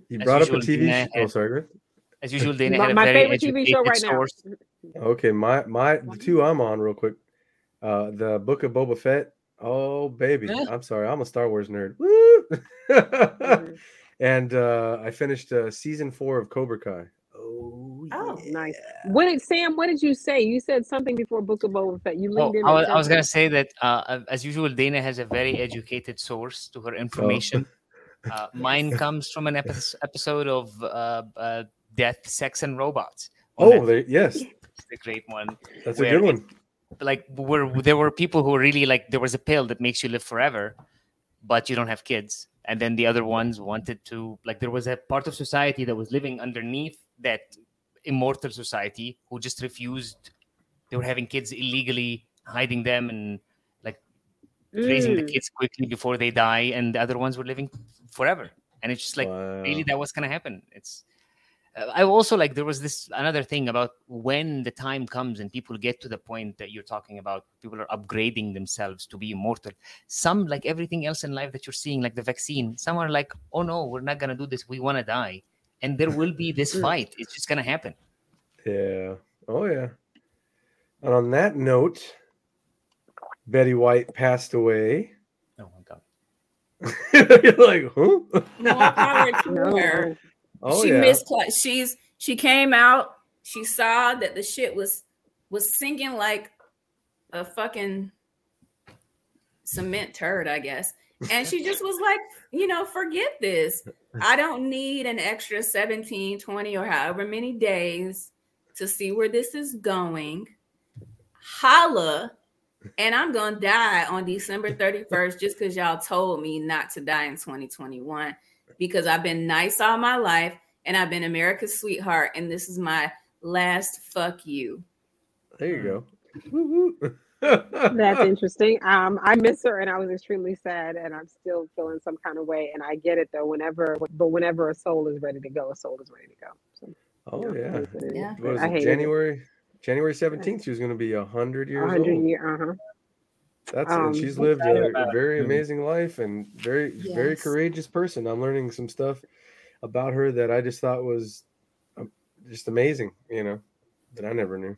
You As brought up a usual, TV. Dina sh- Oh, sorry. as usual Dana my, had a my favorite tv show educated right now. Okay, my my the two I'm on real quick. Uh the book of Boba Fett. Oh baby. Yeah. I'm sorry, I'm a Star Wars nerd. Woo! Mhm. and uh I finished uh season four of Cobra Kai. Yeah. nice. What did Sam? What did you say? You said something before Book of Boba Fett. You Oh, leaned in. I was, I was gonna say that uh, as usual, Dana has a very educated source to her information. Uh, mine comes from an epi- episode of uh, uh, Death, Sex, and Robots. Oh, Netflix. there, yes, It's the great one. that's a good one. Like, where there were people who were really like there was a pill that makes you live forever, but you don't have kids. And then the other ones wanted to like there was a part of society that was living underneath that immortal society who just refused. They were having kids illegally, hiding them, and like raising the Mm. kids quickly before they die, and the other ones were living forever. And it's just like really that was gonna happen. It's uh, I also like there was this another thing about when the time comes and people get to the point that you're talking about, people are upgrading themselves to be immortal. Some like everything else in life that you're seeing, like the vaccine, some are like, oh no, we're not gonna do this, we wanna die. And there will be this fight. It's just gonna happen. Yeah. Oh yeah. And on that note, Betty White passed away. Oh my god. You're like, huh? More power to No. her. Oh she yeah. missed. She's she came out. She saw that the shit was was sinking like a fucking cement turd, I guess. And she just was like, you know, forget this. I don't need an extra 17, 20, or however many days to see where this is going. Holla. And I'm going to die on December 31st just because y'all told me not to die in 2021 because I've been nice all my life and I've been America's sweetheart. And this is my last fuck you. There you go. Mm-hmm. Woo woo. That's interesting. Um, I miss her, and I was extremely sad, and I'm still feeling some kind of way. And I get it though. Whenever, but whenever a soul is ready to go, a soul is ready to go. So, Oh yeah. it is what it is. Yeah. What was it? hated it. January January 17th, she was gonna be hundred A years hundred old. year. Uh huh. That's Um, and she's lived excited a, about a it. very Mhm. amazing life and very very courageous person. I'm learning some stuff about her that I just thought was um, just amazing, you know, that I never knew.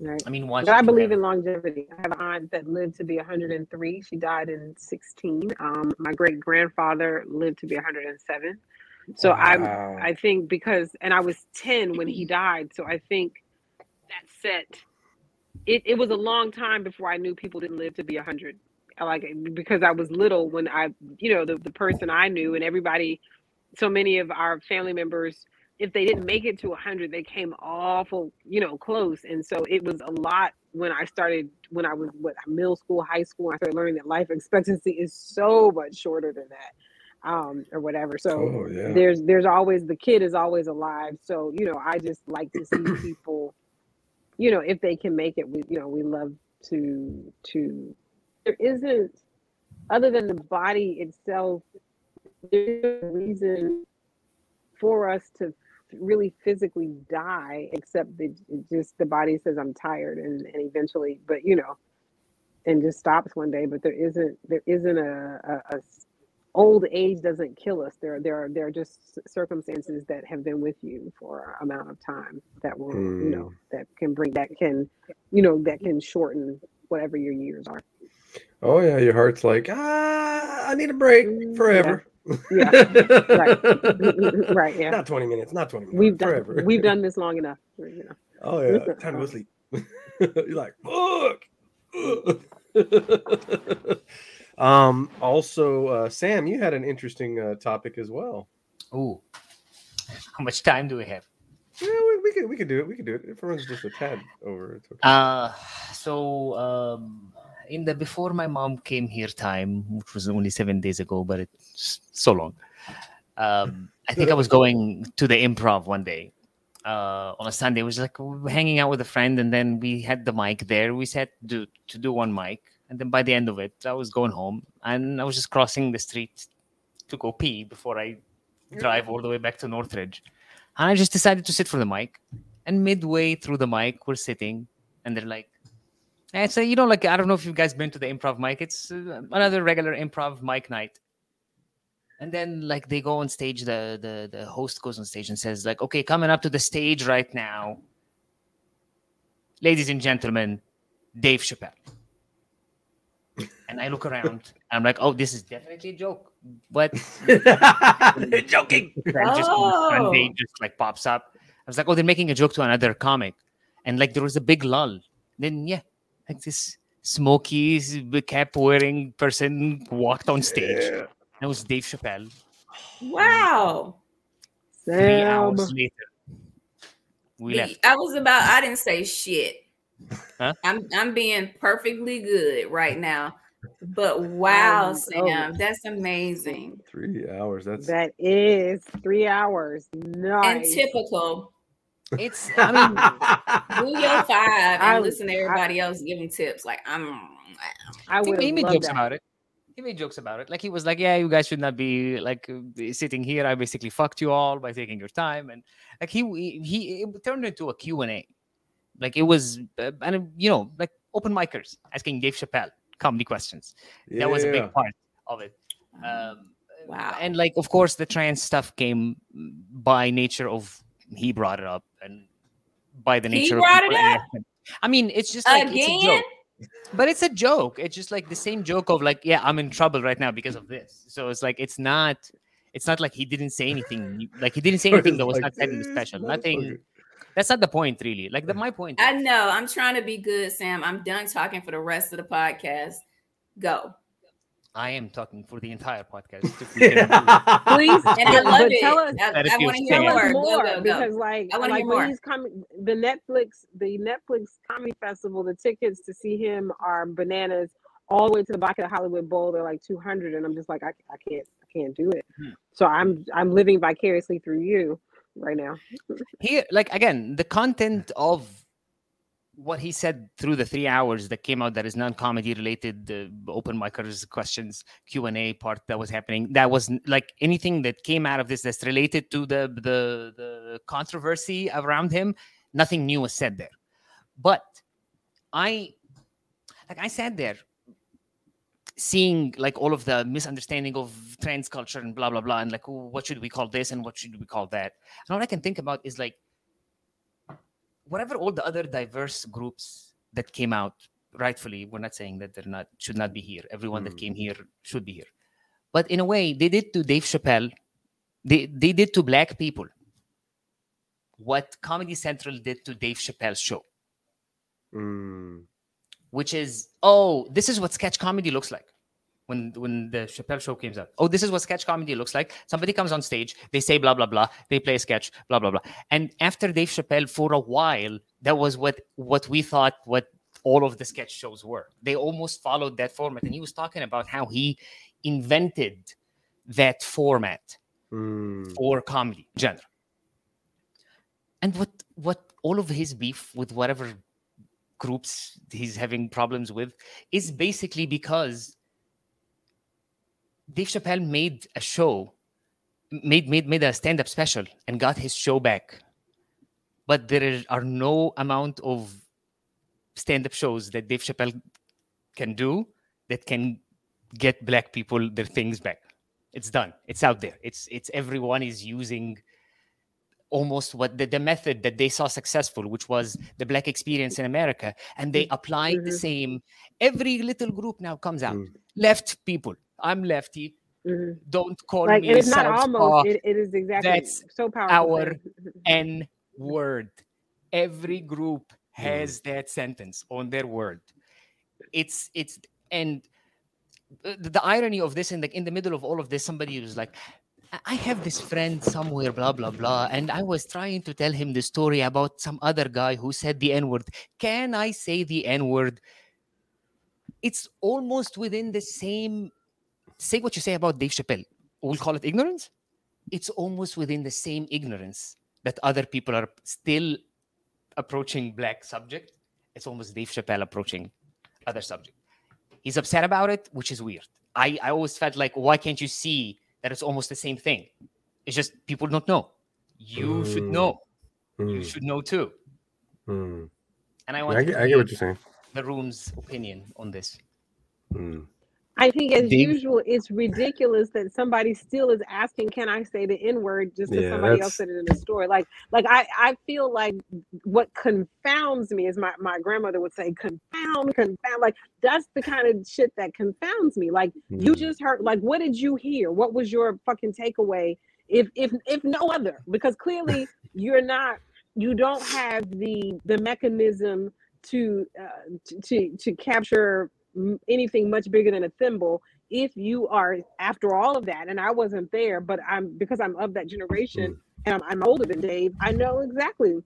Right. I mean, watch. But I believe in longevity. I have an aunt that lived to be 103. She died in 16. Um, my great grandfather lived to be 107. So I'm Wow. I think because and I was 10 when he died. So I think that set it, it was a long time before I knew people didn't live to be 100. I Like because I was little when I you know the, the person I knew and everybody so many of our family members if they didn't make it to 100 they came awful you know close. And so it was a lot when i started when i was what middle school high school i started learning that life expectancy is so much shorter than that um or whatever. So Oh yeah. there's there's always the kid is always alive. So you know i just like to see people you know if they can make it we you know we love to to there isn't other than the body itself there's no reason for us to really physically die except that it just the body says i'm tired and, and eventually but you know and just stops one day. But there isn't there isn't a old age doesn't kill us. There there are there are just circumstances that have been with you for amount of time that will you know that can bring that can you know that can shorten whatever your years are. Oh yeah, your heart's like, ah, I need a break Mm, forever. Yeah right right yeah Not 20 minutes, not 20 minutes. we've done forever. we've done this long enough you know Oh yeah, time to go sleep. You're like, fuck. um. Also, uh, Sam, you had an interesting uh, topic as well. Ooh, how much time do we have? Yeah, we, we could we could do it. We could do it. If it runs just a tad over, it's okay. Uh so um in the before my mom came here time, which was only seven days ago, but it's so long. Um, I think I was going to the improv one day uh, on a Sunday. It was like hanging out with a friend, and then we had the mic there. We said to to do one mic, and then by the end of it, I was going home, and I was just crossing the street to go pee before I drive all the way back to Northridge. And I just decided to sit for the mic. And midway through the mic, we're sitting, and they're like, and so you know, like I don't know if you guys been to the improv mic. It's uh, another regular improv mic night. And then like they go on stage, the the the host goes on stage and says like, "Okay, coming up to the stage right now, ladies and gentlemen, Dave Chappelle." And I look around, I'm like, "Oh, this is definitely a joke." But Joking. friend just one Oh. day just like pops up. I was like, oh, they're making a joke to another comic, and like there was a big lull. Then yeah, like this smoky s- cap wearing person walked on stage. Yeah. That was Dave Chappelle. Wow. Three Sam. hours later, we left. I was about. I didn't say shit. Huh? I'm I'm being perfectly good right now. But wow, Um, Sam, oh. that's amazing Three hours. That's That is three hours. No. And typical. It's I mean, Do your five and I- listen to everybody else giving tips. Like I'm. I I would he made jokes that. about it. He made jokes about it. Like he was like, "Yeah, you guys should not be like sitting here. I basically fucked you all by taking your time." And like he he, he it turned into a Q and A. Like it was, uh, and you know, like open micers asking Dave Chappelle comedy questions. That was a big part of it. Um, Wow. And like, of course, the trans stuff came by nature of he brought it up, and by the He nature brought of it up? I mean, it's just like it's a joke but it's a joke it's just like the same joke of like yeah i'm in trouble right now because of this so it's like it's not it's not like he didn't say anything like he didn't say anything that was Like, not said in the special nothing that's not the point really like the my point I know. I'm trying to be good, Sam. I'm done talking for the rest of the podcast. Go. I am talking for the entire podcast if we can- Please, And I love but it. tell us, I, I want to hear tell us more. more Go, go, go. because, like, I wanna like hear when more. he's coming, the Netflix, the Netflix Comedy Festival, the tickets to see him are bananas. All the way to the back of the Hollywood Bowl, they're like two hundred, and I'm just like, I, I can't, I can't do it. Hmm. So I'm, I'm living vicariously through you right now. here like again the content of what he said through the three hours that came out that is non-comedy related the open micers questions q&a part that was happening that was like anything that came out of this that's related to the the, the controversy around him nothing new was said there. But i like i sat there seeing like all of the misunderstanding of trans culture and blah blah blah and like what should we call this and what should we call that? And all i can think about is like whatever all the other diverse groups that came out rightfully we're not saying that they're not should not be here everyone that Mm. came here should be here but in a way they did to dave chappelle they, they did to black people what comedy central did to dave chappelle's show Mm. which is oh this is what sketch comedy looks like when when the Chappelle show came out. Oh, this is what sketch comedy looks like. Somebody comes on stage, they say blah blah blah, they play a sketch, blah blah blah. And after Dave Chappelle, for a while, that was what what we thought what all of the sketch shows were. They almost followed that format, and he was talking about how he invented that format Mm. for comedy genre. And what what all of his beef with whatever groups he's having problems with is basically because Dave Chappelle made a show, made made made a stand-up special and got his show back. But there is- are no amount of stand-up shows that Dave Chappelle can do that can get black people their things back. It's done. It's out there. It's it's everyone is using almost what the, the method that they saw successful, which was the black experience in America, and they applied the Mhm. same. Every little group now comes out. Mm. Left people. I'm lefty. Mhm. Don't call Like, me and it's not almost. It, it is exactly That's so powerful. our. N word. Every group has that sentence on their word. It's it's and the, the irony of this in the in the middle of all of this, somebody was like, "I- I have this friend somewhere, blah blah blah, and I was trying to tell him the story about some other guy who said the N word. Can I say the N word? It's almost within the same. Say what you say about Dave Chappelle. We'll call it ignorance. It's almost within the same ignorance that other people are still approaching black subject. It's almost Dave Chappelle approaching other subject. He's upset about it, which is weird. I, I always felt like, why can't you see that it's almost the same thing? It's just people don't know. You should Mm. know. You Mm. should know too. Mm. And I I want get, I get what you're saying. the room's opinion on this. Mm. I think, as usual, it's ridiculous that somebody still is asking, "Can I say the N word?" Just because Yeah, somebody that's- else said it in the story. Like, like I, I feel like what confounds me is my my grandmother would say, "Confound, confound." Like that's the kind of shit that confounds me. Like you Mm. just heard. Like, what did you hear? What was your fucking takeaway? If if if no other, because clearly you're not. You don't have the the mechanism to uh, to, to to capture anything much bigger than a thimble if you are after all of that and i wasn't there but i'm because i'm of that generation mm. and i'm, I'm older than dave i know exactly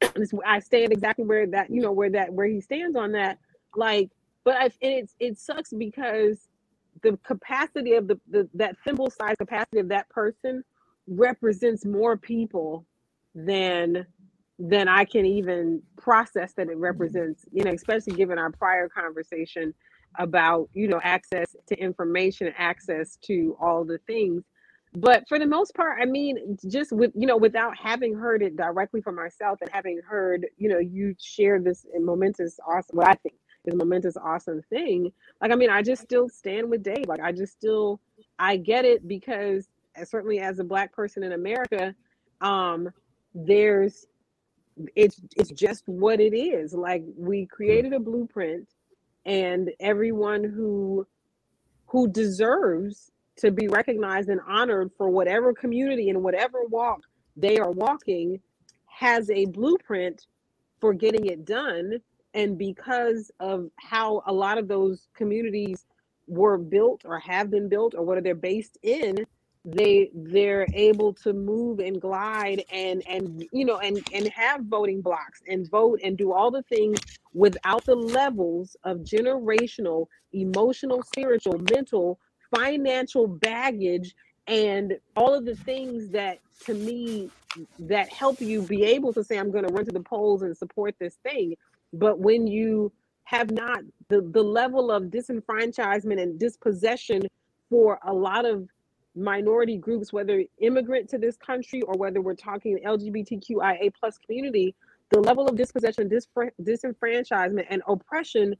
i stand exactly where that you know where that where he stands on that like but i and it's it sucks because the capacity of the, the that thimble size capacity of that person represents more people than than I can even process that it represents, you know, especially given our prior conversation about, you know, access to information, access to all the things. But for the most part, I mean, just with, you know, without having heard it directly from myself and having heard, you know, you share this momentous, awesome, what I think is a momentous, awesome thing. Like, I mean, I just still stand with Dave. Like, I just still, I get it because uh, certainly as a Black person in America, um, there's it's it's just what it is. Like we hmm. created a blueprint and everyone who who deserves to be recognized and honored for whatever community and whatever walk they are walking has a blueprint for getting it done. And because of how a lot of those communities were built or have been built or what they're based in they they're able to move and glide and and you know and and have voting blocks and vote and do all the things without the levels of generational emotional spiritual mental financial baggage and all of the things that to me that help you be able to say i'm going to run to the polls and support this thing. But when you have not the, the level of disenfranchisement and dispossession for a lot of minority groups, whether immigrant to this country or whether we're talking LGBTQIA plus community, the level of dispossession, disfra- disenfranchisement, and oppression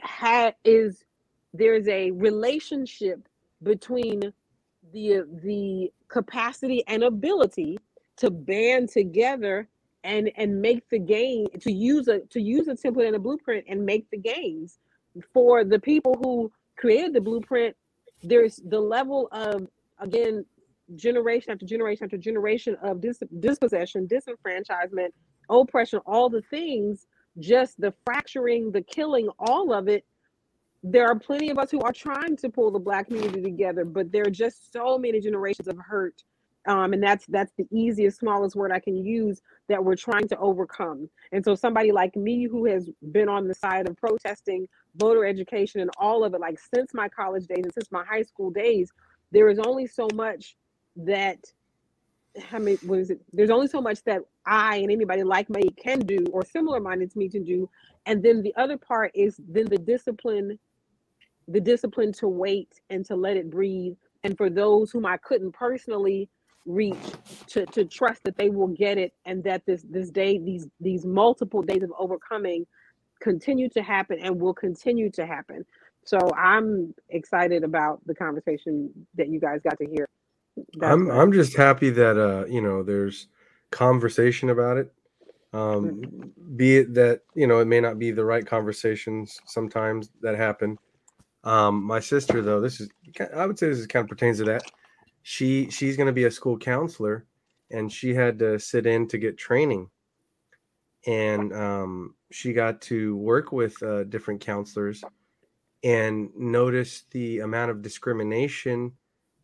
ha- is there's a relationship between the the capacity and ability to band together and and make the game to use a to use a template and a blueprint and make the games for the people who created the blueprint there's the level of again generation after generation after generation of dis- dispossession disenfranchisement oppression all the things just the fracturing the killing all of it. There are plenty of us who are trying to pull the black community together but there are just so many generations of hurt um, and that's that's the easiest smallest word i can use that we're trying to overcome. And so somebody like me who has been on the side of protesting voter education and all of it like since my college days and since my high school days there is only so much that I mean, it? There's only so much that I and anybody like me can do or similar minded to me to do. And then the other part is then the discipline the discipline to wait and to let it breathe and for those whom i couldn't personally reach to, to trust that they will get it and that this this day these these multiple days of overcoming continue to happen and will continue to happen. So i'm excited about the conversation that you guys got to hear. That's i'm i'm just happy that uh you know there's conversation about it. Um mm-hmm. be it that you know it may not be the right conversations sometimes that happen. Um, my sister, though, this is I would say this is kind of pertains to that. She she's going to be a school counselor, and she had to sit in to get training, and um, she got to work with uh, different counselors, and notice the amount of discrimination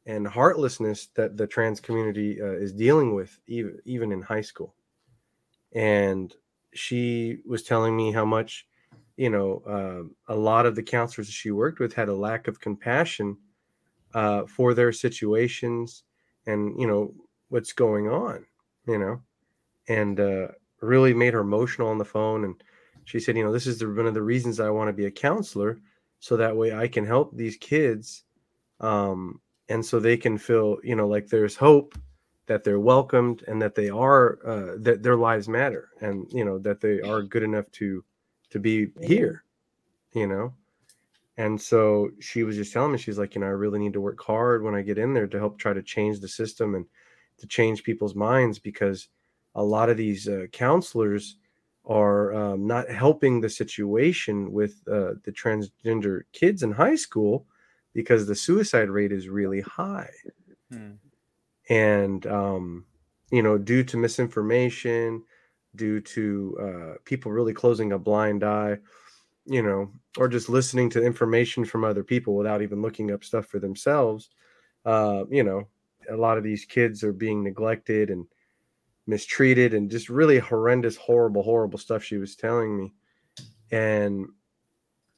and heartlessness that the trans community uh, is dealing with, even even in high school. And she was telling me how much you know, uh, a lot of the counselors she worked with had a lack of compassion uh, for their situations and, you know, what's going on, you know, and uh, really made her emotional on the phone. And she said, you know, this is the, one of the reasons I want to be a counselor so that way I can help these kids. Um, and so they can feel, you know, like there's hope that they're welcomed and that they are, uh, that their lives matter and, you know, that they are good enough to, to be here, you know? And so she was just telling me, she's like, you know, I really need to work hard when I get in there to help try to change the system and to change people's minds because a lot of these uh, counselors are um, not helping the situation with uh, the transgender kids in high school because the suicide rate is really high. Hmm. And, um, you know, due to misinformation, due to uh, people really closing a blind eye, you know, or just listening to information from other people without even looking up stuff for themselves. Uh, you know, a lot of these kids are being neglected and mistreated and just really horrendous, horrible, horrible stuff she was telling me. And,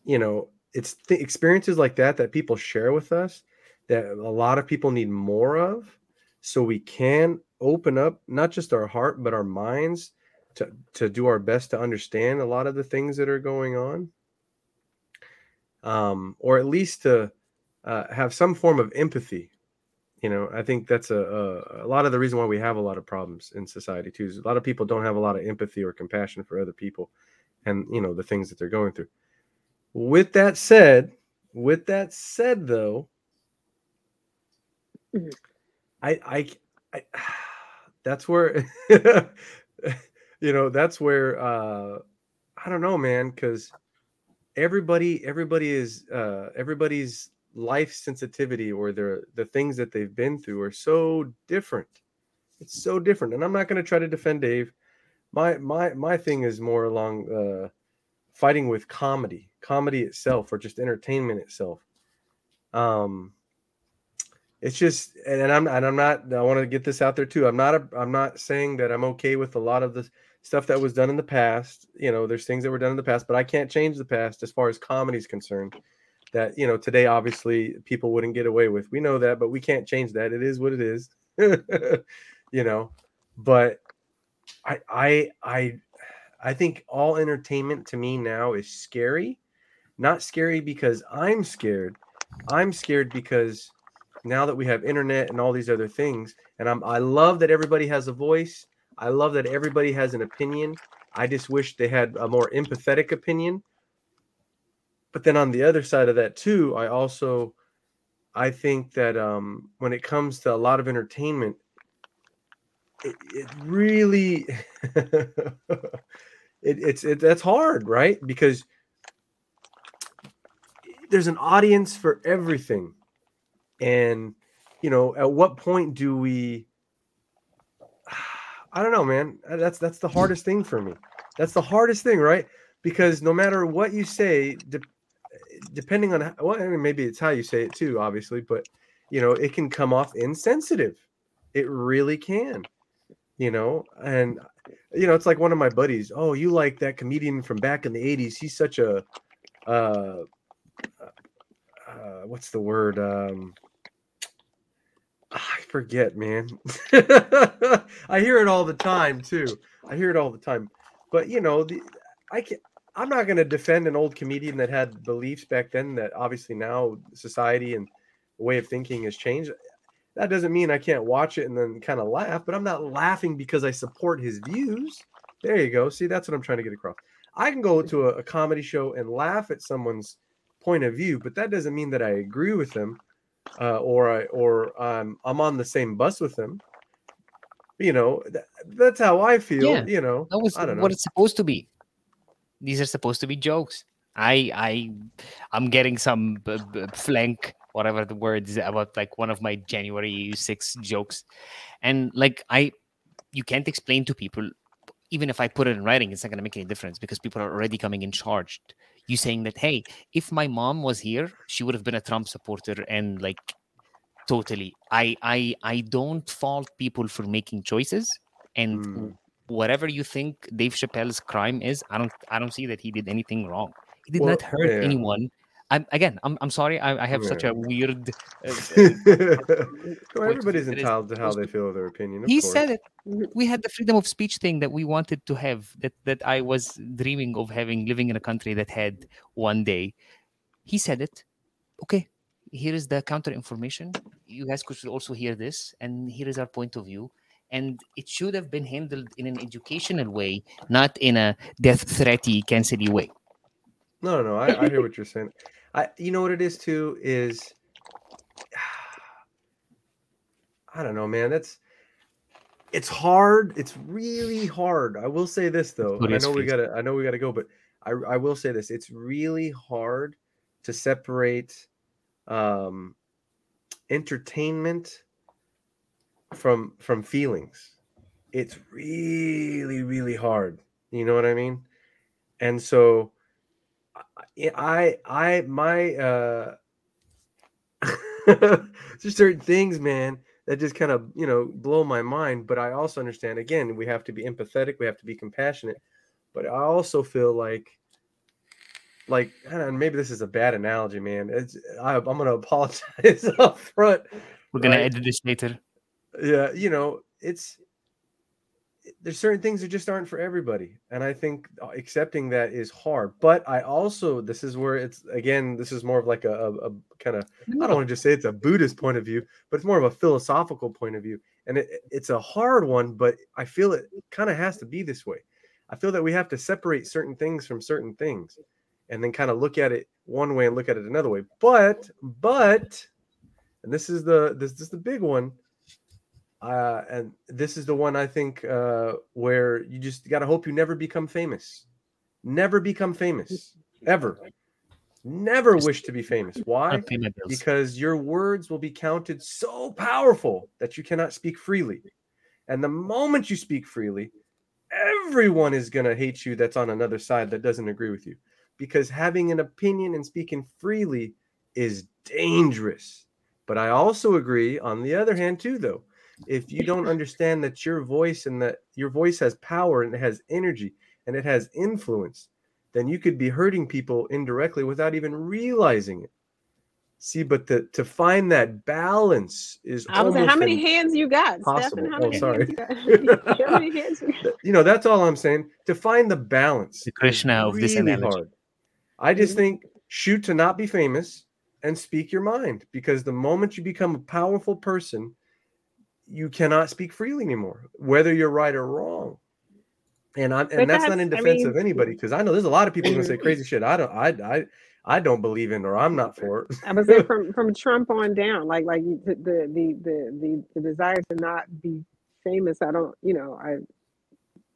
you know, it's th- experiences like that that people share with us that a lot of people need more of so we can open up not just our heart but our minds to to do our best to understand a lot of the things that are going on um, or at least to uh, have some form of empathy you know i think that's a, a, a lot of the reason why we have a lot of problems in society too is a lot of people don't have a lot of empathy or compassion for other people and you know the things that they're going through with that said with that said though mm-hmm. I, I i that's where you know that's where uh i don't know man because everybody everybody is uh everybody's life sensitivity or the the things that they've been through are so different. It's so different and i'm not going to try to defend dave. My my my thing is more along uh fighting with comedy. Comedy itself or just entertainment itself. Um it's just and i'm and i'm not i want to get this out there too. I'm not a, i'm not saying that i'm okay with a lot of the stuff that was done in the past. You know, there's things that were done in the past, but I can't change the past as far as comedy is concerned. That you know, today obviously people wouldn't get away with. We know that, but we can't change that. It is what it is. you know, but I I I I think all entertainment to me now is scary. Not scary because I'm scared. I'm scared because now that we have internet and all these other things, and I'm I love that everybody has a voice I love that everybody has an opinion. I just wish they had a more empathetic opinion. But then on the other side of that too, I also I think that um, when it comes to a lot of entertainment, it, it really it, it's it, that's hard, right? Because there's an audience for everything, and you know, at what point do we? I don't know, man. That's that's the hardest thing for me. That's the hardest thing, right? Because no matter what you say, depending on how, well, I mean, maybe it's how you say it too, obviously, but you know, it can come off insensitive. It really can, you know, and you know, it's like one of my buddies. Oh, you like that comedian from back in the '80s? He's such a, uh, uh what's the word? Um, I forget, man. I hear it all the time too. I hear it all the time. But you know, the I can I'm not going to defend an old comedian that had beliefs back then that obviously now society and the way of thinking has changed. That doesn't mean I can't watch it and then kind of laugh, but I'm not laughing because I support his views. There you go. See, that's what I'm trying to get across. I can go to a, a comedy show and laugh at someone's point of view, but that doesn't mean that I agree with them uh, or I or um, I'm on the same bus with them. You know, th- that's how I feel. Yeah, you know, That was I don't know. what it's supposed to be. These are supposed to be jokes. I I I'm getting some b- b- flank, whatever the word is about like one of my January 6 jokes. And like I you can't explain to people even if I put it in writing, it's not gonna make any difference because people are already coming in charged. You saying that, hey, if my mom was here, she would have been a Trump supporter and like totally. I I I don't fault people for making choices and Mm. Whatever you think Dave Chappelle's crime is, I don't I don't see that he did anything wrong. He did Well, not hurt yeah. anyone. I'm again. I'm, I'm sorry. I, I have such a weird. uh, uh, uh, uh Well, everybody's entitled to how they feel their opinion. Of he course. said it. We had the freedom of speech thing that we wanted to have. That that I was dreaming of having, living in a country that had one day. He said it. Okay, here is the counter information. You guys could also hear this, and here is our point of view. And it should have been handled in an educational way, not in a death threaty, cancely way. No, no, no. I, I hear what you're saying. I, you know what it is too is, I don't know, man. That's it's hard. It's really hard. I will say this though. I know we gotta. I know we gotta go, but I, I will say this. It's really hard to separate um, entertainment from from feelings. It's really, really hard. You know what I mean? And so I I I my uh just certain things, man, that just kind of you know blow my mind. But I also understand again, we have to be empathetic, we have to be compassionate. But I also feel like like know, maybe this is a bad analogy, man. It's I, I'm gonna apologize up front. We're gonna Right. edit this later. Yeah, you know, it's there's certain things that just aren't for everybody and i think uh, accepting that is hard but i also this is where it's again this is more of like a, a, a kind of i don't want to just say it's a buddhist point of view but it's more of a philosophical point of view and it, it's a hard one but i feel it kind of has to be this way. I feel that we have to separate certain things from certain things and then kind of look at it one way and look at it another way but but and this is the this, this is the big one uh, and this is the one I think uh, where you just got to hope you never become famous. Never become famous. Ever. Never wish to be famous. Why? I'll pay my bills. Because your words will be counted so powerful that you cannot speak freely. And the moment you speak freely, everyone is going to hate you that's on another side that doesn't agree with you. Because having an opinion and speaking freely is dangerous. But I also agree, on the other hand, too, though, if you don't understand that your voice and that your voice has power and it has energy and it has influence, then you could be hurting people indirectly without even realizing it. See, but the, to find that balance is I was like, how many hands you got, Possible. Stefan? How Oh, many sorry. hands you got? how many hands you got? you know that's all i'm saying to find the balance The is Krishna of this analogy. hard. i just Mhm. think shoot to not be famous and speak your mind because the moment you become a powerful person you cannot speak freely anymore whether you're right or wrong And I'm But and that's, not in I defense mean- of anybody because I know there's a lot of people gonna say crazy shit. I don't I I I don't believe in or I'm not for it. I was saying from from Trump on down, like like the the the the the, desire to not be famous. I don't, you know, I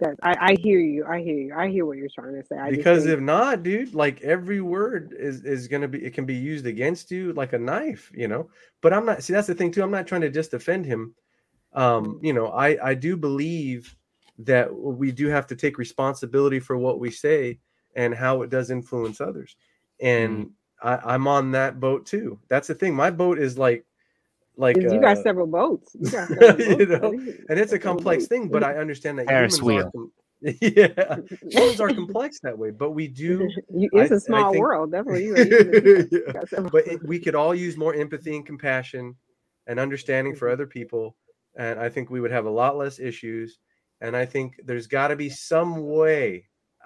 that I, I hear you. I hear you. I hear what you're trying to say. I because if not, dude, like every word is is gonna be it can be used against you like a knife, you know. But I'm not see that's the thing too. I'm not trying to just defend him. Um, you know, I I do believe that we do have to take responsibility for what we say and how it does influence others. And I, I'm on that boat too. That's the thing. My boat is like like you got uh, several boats. You got several you know, and it's a complex thing, but I understand that Ferris humans are com- yeah, humans are complex that way, but we do it's a I small think- world. Definitely, you, you Yeah. but it, we could all use more empathy and compassion and understanding for other people and i think we would have a lot less issues and i think there's got to be some way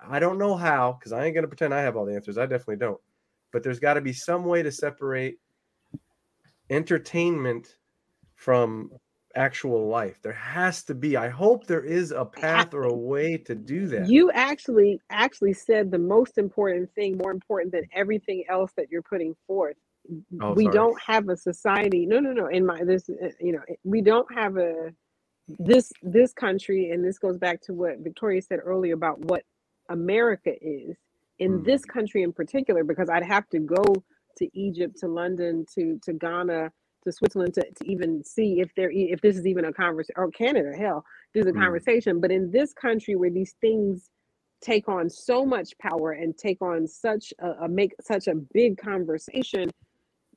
i don't know how because i ain't going to pretend i have all the answers i definitely don't but there's got to be some way to separate entertainment from actual life. There has to be i hope there is a path or a way to do that. You actually actually said the most important thing, more important than everything else that you're putting forth. Oh, we sorry. don't have a society. No, no, no. In my this, uh, you know, we don't have a this this country, and this goes back to what Victoria said earlier about what America is in Mm. this country in particular. Because I'd have to go to Egypt, to London, to to Ghana, to Switzerland to, to even see if there if this is even a conversation or Canada. Hell, there's a Mm. conversation. But in this country where these things take on so much power and take on such a, a make such a big conversation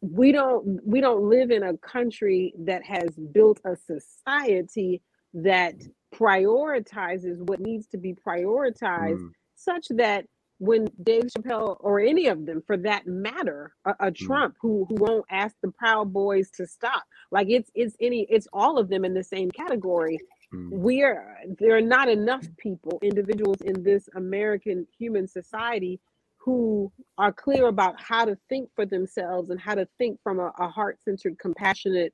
we don't we don't live in a country that has built a society that prioritizes what needs to be prioritized Mm. such that when Dave Chappelle or any of them for that matter, a, a Trump who who won't ask the Proud Boys to stop, like it's it's any it's all of them in the same category. Mm. We're there are not enough people, individuals in this American human society who are clear about how to think for themselves and how to think from a, a heart-centered, compassionate,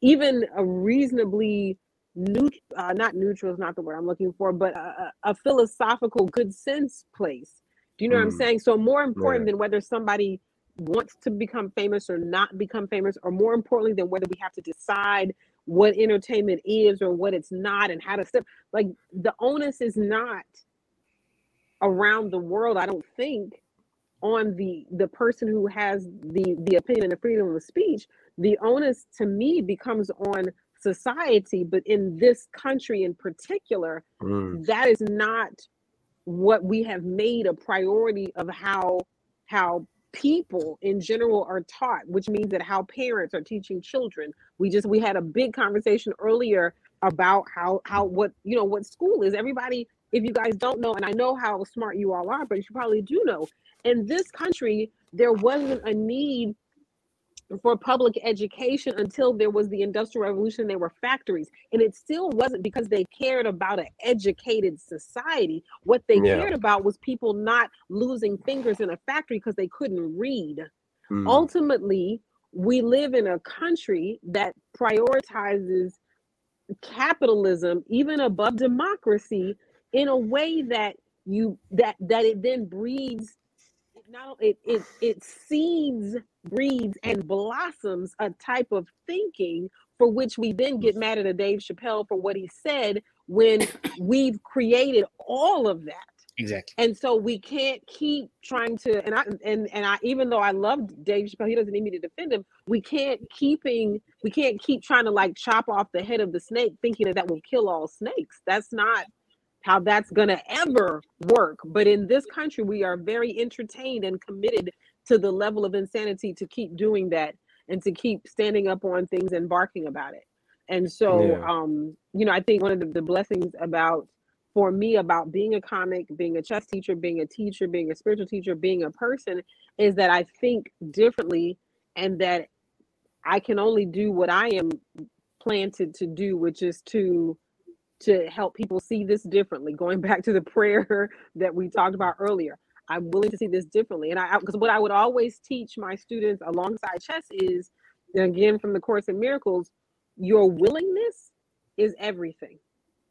even a reasonably neut- uh, not neutral is not the word I'm looking for, but a, a philosophical good sense place. Do you know what I'm Mm. saying? So more important Yeah. than whether somebody wants to become famous or not become famous, or more importantly than whether we have to decide what entertainment is or what it's not and how to step like the onus is not around the world, I don't think, on the the person who has the the opinion and the freedom of speech. The onus to me becomes on society, but in this country in particular, Mm. that is not what we have made a priority of how how people in general are taught which means that how parents are teaching children we just we had a big conversation earlier about how how what you know what school is everybody if you guys don't know and i know how smart you all are but you probably do know in this country there wasn't a need for public education until there was the industrial revolution there were factories and it still wasn't because they cared about an educated society what they Yeah. cared about was people not losing fingers in a factory because they couldn't read Mm. ultimately we live in a country that prioritizes capitalism even above democracy in a way that you that that it then breeds not it it it seeds breeds and blossoms a type of thinking for which we then get mad at a Dave Chappelle for what he said when we've created all of that Exactly. and so we can't keep trying to and i and and i even though i love dave chappelle he doesn't need me to defend him we can't keeping we can't keep trying to like chop off the head of the snake thinking that that will kill all snakes that's not how that's going to ever work but in this country we are very entertained and committed to the level of insanity to keep doing that and to keep standing up on things and barking about it and so Yeah. um you know i think one of the, the blessings about for me about being a comic, being a chess teacher, being a teacher, being a spiritual teacher, being a person is that I think differently and that I can only do what I am planted to do, which is to to help people see this differently. Going back to the prayer that we talked about earlier. I'm willing to see this differently. And I because what I would always teach my students alongside chess is again from the course in miracles, your willingness is everything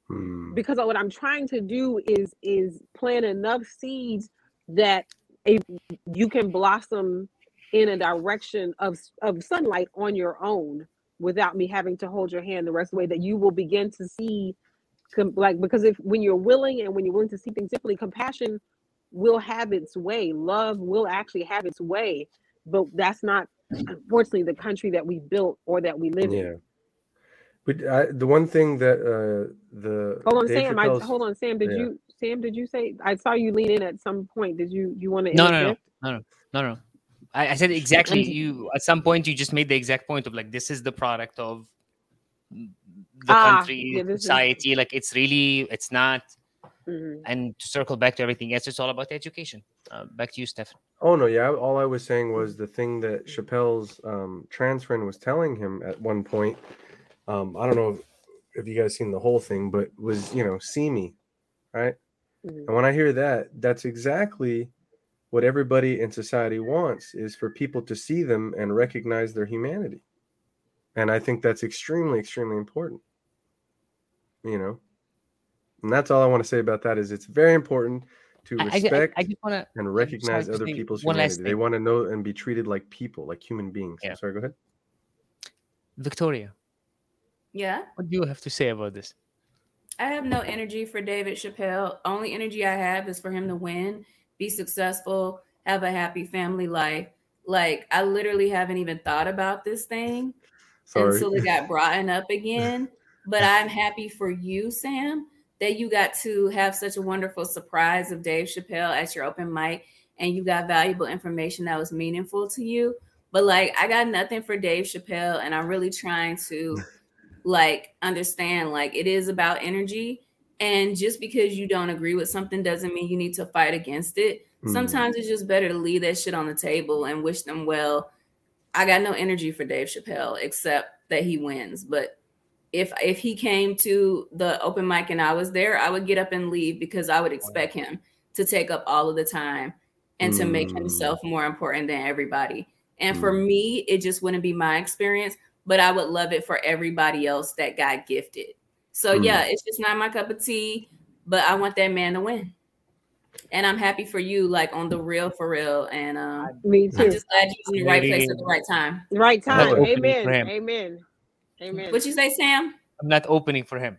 Hmm. because what I'm trying to do is is plant enough seeds that if you can blossom in a direction of of sunlight on your own without me having to hold your hand the rest of the way that you will begin to see like because if when you're willing and when you're willing to see things differently compassion will have its way love will actually have its way but that's not unfortunately the country that we built or that we live in Yeah. But I, the one thing that uh, the Hold on, Dave Sam. I, hold on, Sam. Did yeah. you, Sam? Did you say? I saw you lean in at some point. Did you, you want to? No, no, no. No, no. I, I said exactly. You at some point you just made the exact point of like this is the product of the Ah, country, yeah, this is- society. Like it's really, it's not. Mhm. And to circle back to everything else, it's all about education. Uh, back to you, Steph. Oh no, yeah. All I was saying was the thing that Chappelle's um, trans friend was telling him at one point. Um, I don't know if, if you guys seen the whole thing, but was you know see me, right? Mhm. And when I hear that, that's exactly what everybody in society wants is for people to see them and recognize their humanity. And I think that's extremely, extremely important. You know, and that's all I want to say about that is it's very important to I, I, I, respect I just want to. and recognize to other people's humanity. They want to know and be treated like people, like human beings. Yeah. Sorry, go ahead. Victoria, Yeah. what do you have to say about this? I have no energy for David Chappelle. Only energy I have is for him to win, be successful, have a happy family life. Like I literally haven't even thought about this thing Sorry. until it got brought up again. But I'm happy for you, Sam, that you got to have such a wonderful surprise of Dave Chappelle at your open mic and you got valuable information that was meaningful to you. But like I got nothing for Dave Chappelle and I'm really trying to like understand like it is about energy and just because you don't agree with something doesn't mean you need to fight against it. Mm. Sometimes it's just better to leave that shit on the table and wish them well. I got no energy for Dave Chappelle except that he wins. But if if he came to the open mic and I was there, I would get up and leave because I would expect him to take up all of the time and to make Mm. himself more important than everybody. And for Mm. me, it just wouldn't be my experience, but I would love it for everybody else that got gifted. So Mm. yeah, it's just not my cup of tea, but I want that man to win. And I'm happy for you, like on the real for real. And um, Me I'm too. just glad you was in the right place at the right time. Right time. Amen. Amen. Amen. What you say, Sam? I'm not opening for him.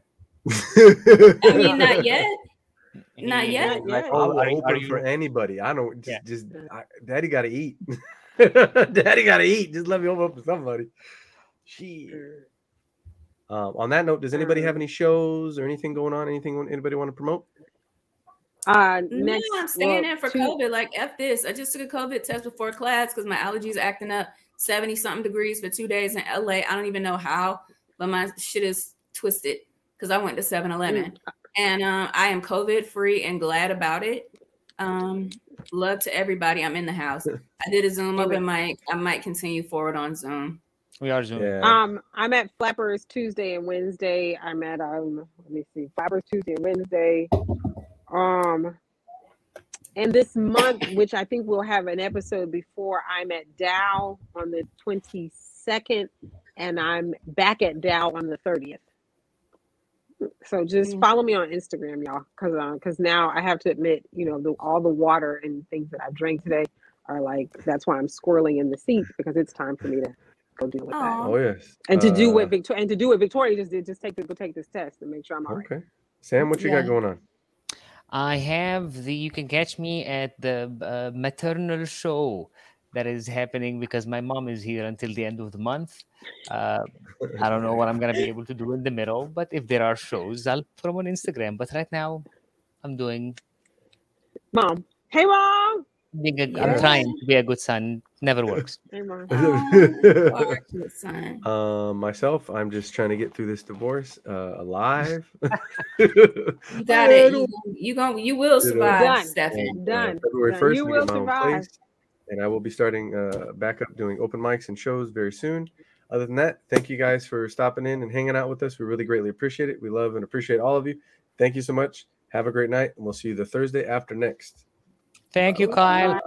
I mean, not yet. Not yet. he's like, Not yet. oh, I'll open are you, for anybody. I don't just, Yeah. just I, daddy got to eat. daddy got to eat. Just let me open up for somebody. She. Um, on that note, does anybody have any shows or anything going on? Anything anybody want to promote? Uh, No, I'm staying well, in for two- COVID. Like F this. I just took a COVID test before class because my allergies acting up 70 something degrees for two days in LA. I don't even know how, but my shit is twisted because I went to 7 Eleven. And uh, I am COVID free and glad about it. Um, love to everybody. I'm in the house. I did a Zoom open mic. I might continue forward on Zoom. we are Zoom. Yeah. Um, I'm at Flappers Tuesday and Wednesday. I'm at um, let me see, Flappers Tuesday and Wednesday. Um, and this month, which I think we'll have an episode before, I'm at Dow on the 22nd, and I'm back at Dow on the 30th. So just Mm. follow me on Instagram, y'all, because because now I have to admit, you know, the, all the water and things that I drank today are like that's why I'm squirreling in the seat because it's time for me to go deal with that oh yes. and to do Uh, what Victoria and to do what Victoria just did, just take the, go take this test and make sure I'm all right. Okay. Sam, what you Yeah. got going on? I have the. You can catch me at the uh, maternal show that is happening because my mom is here until the end of the month. Uh, I don't know what I'm gonna be able to do in the middle, but if there are shows, I'll put them on Instagram. But right now, I'm doing. Mom, hey mom, Being a, Yeah. I'm trying to be a good son. Never works. Oh, you are a cute son. Um, myself, I'm just trying to get through this divorce uh, alive. You got it. You, you going you will survive, Done. Stefan. And, uh, Done. February 1st, You I will get my own survive. place, and I will be starting uh, back up doing open mics and shows very soon. Other than that, thank you guys for stopping in and hanging out with us. We really greatly appreciate it. We love and appreciate all of you. Thank you so much. Have a great night, and we'll see you the Thursday after next. Thank you, Kyle. Bye.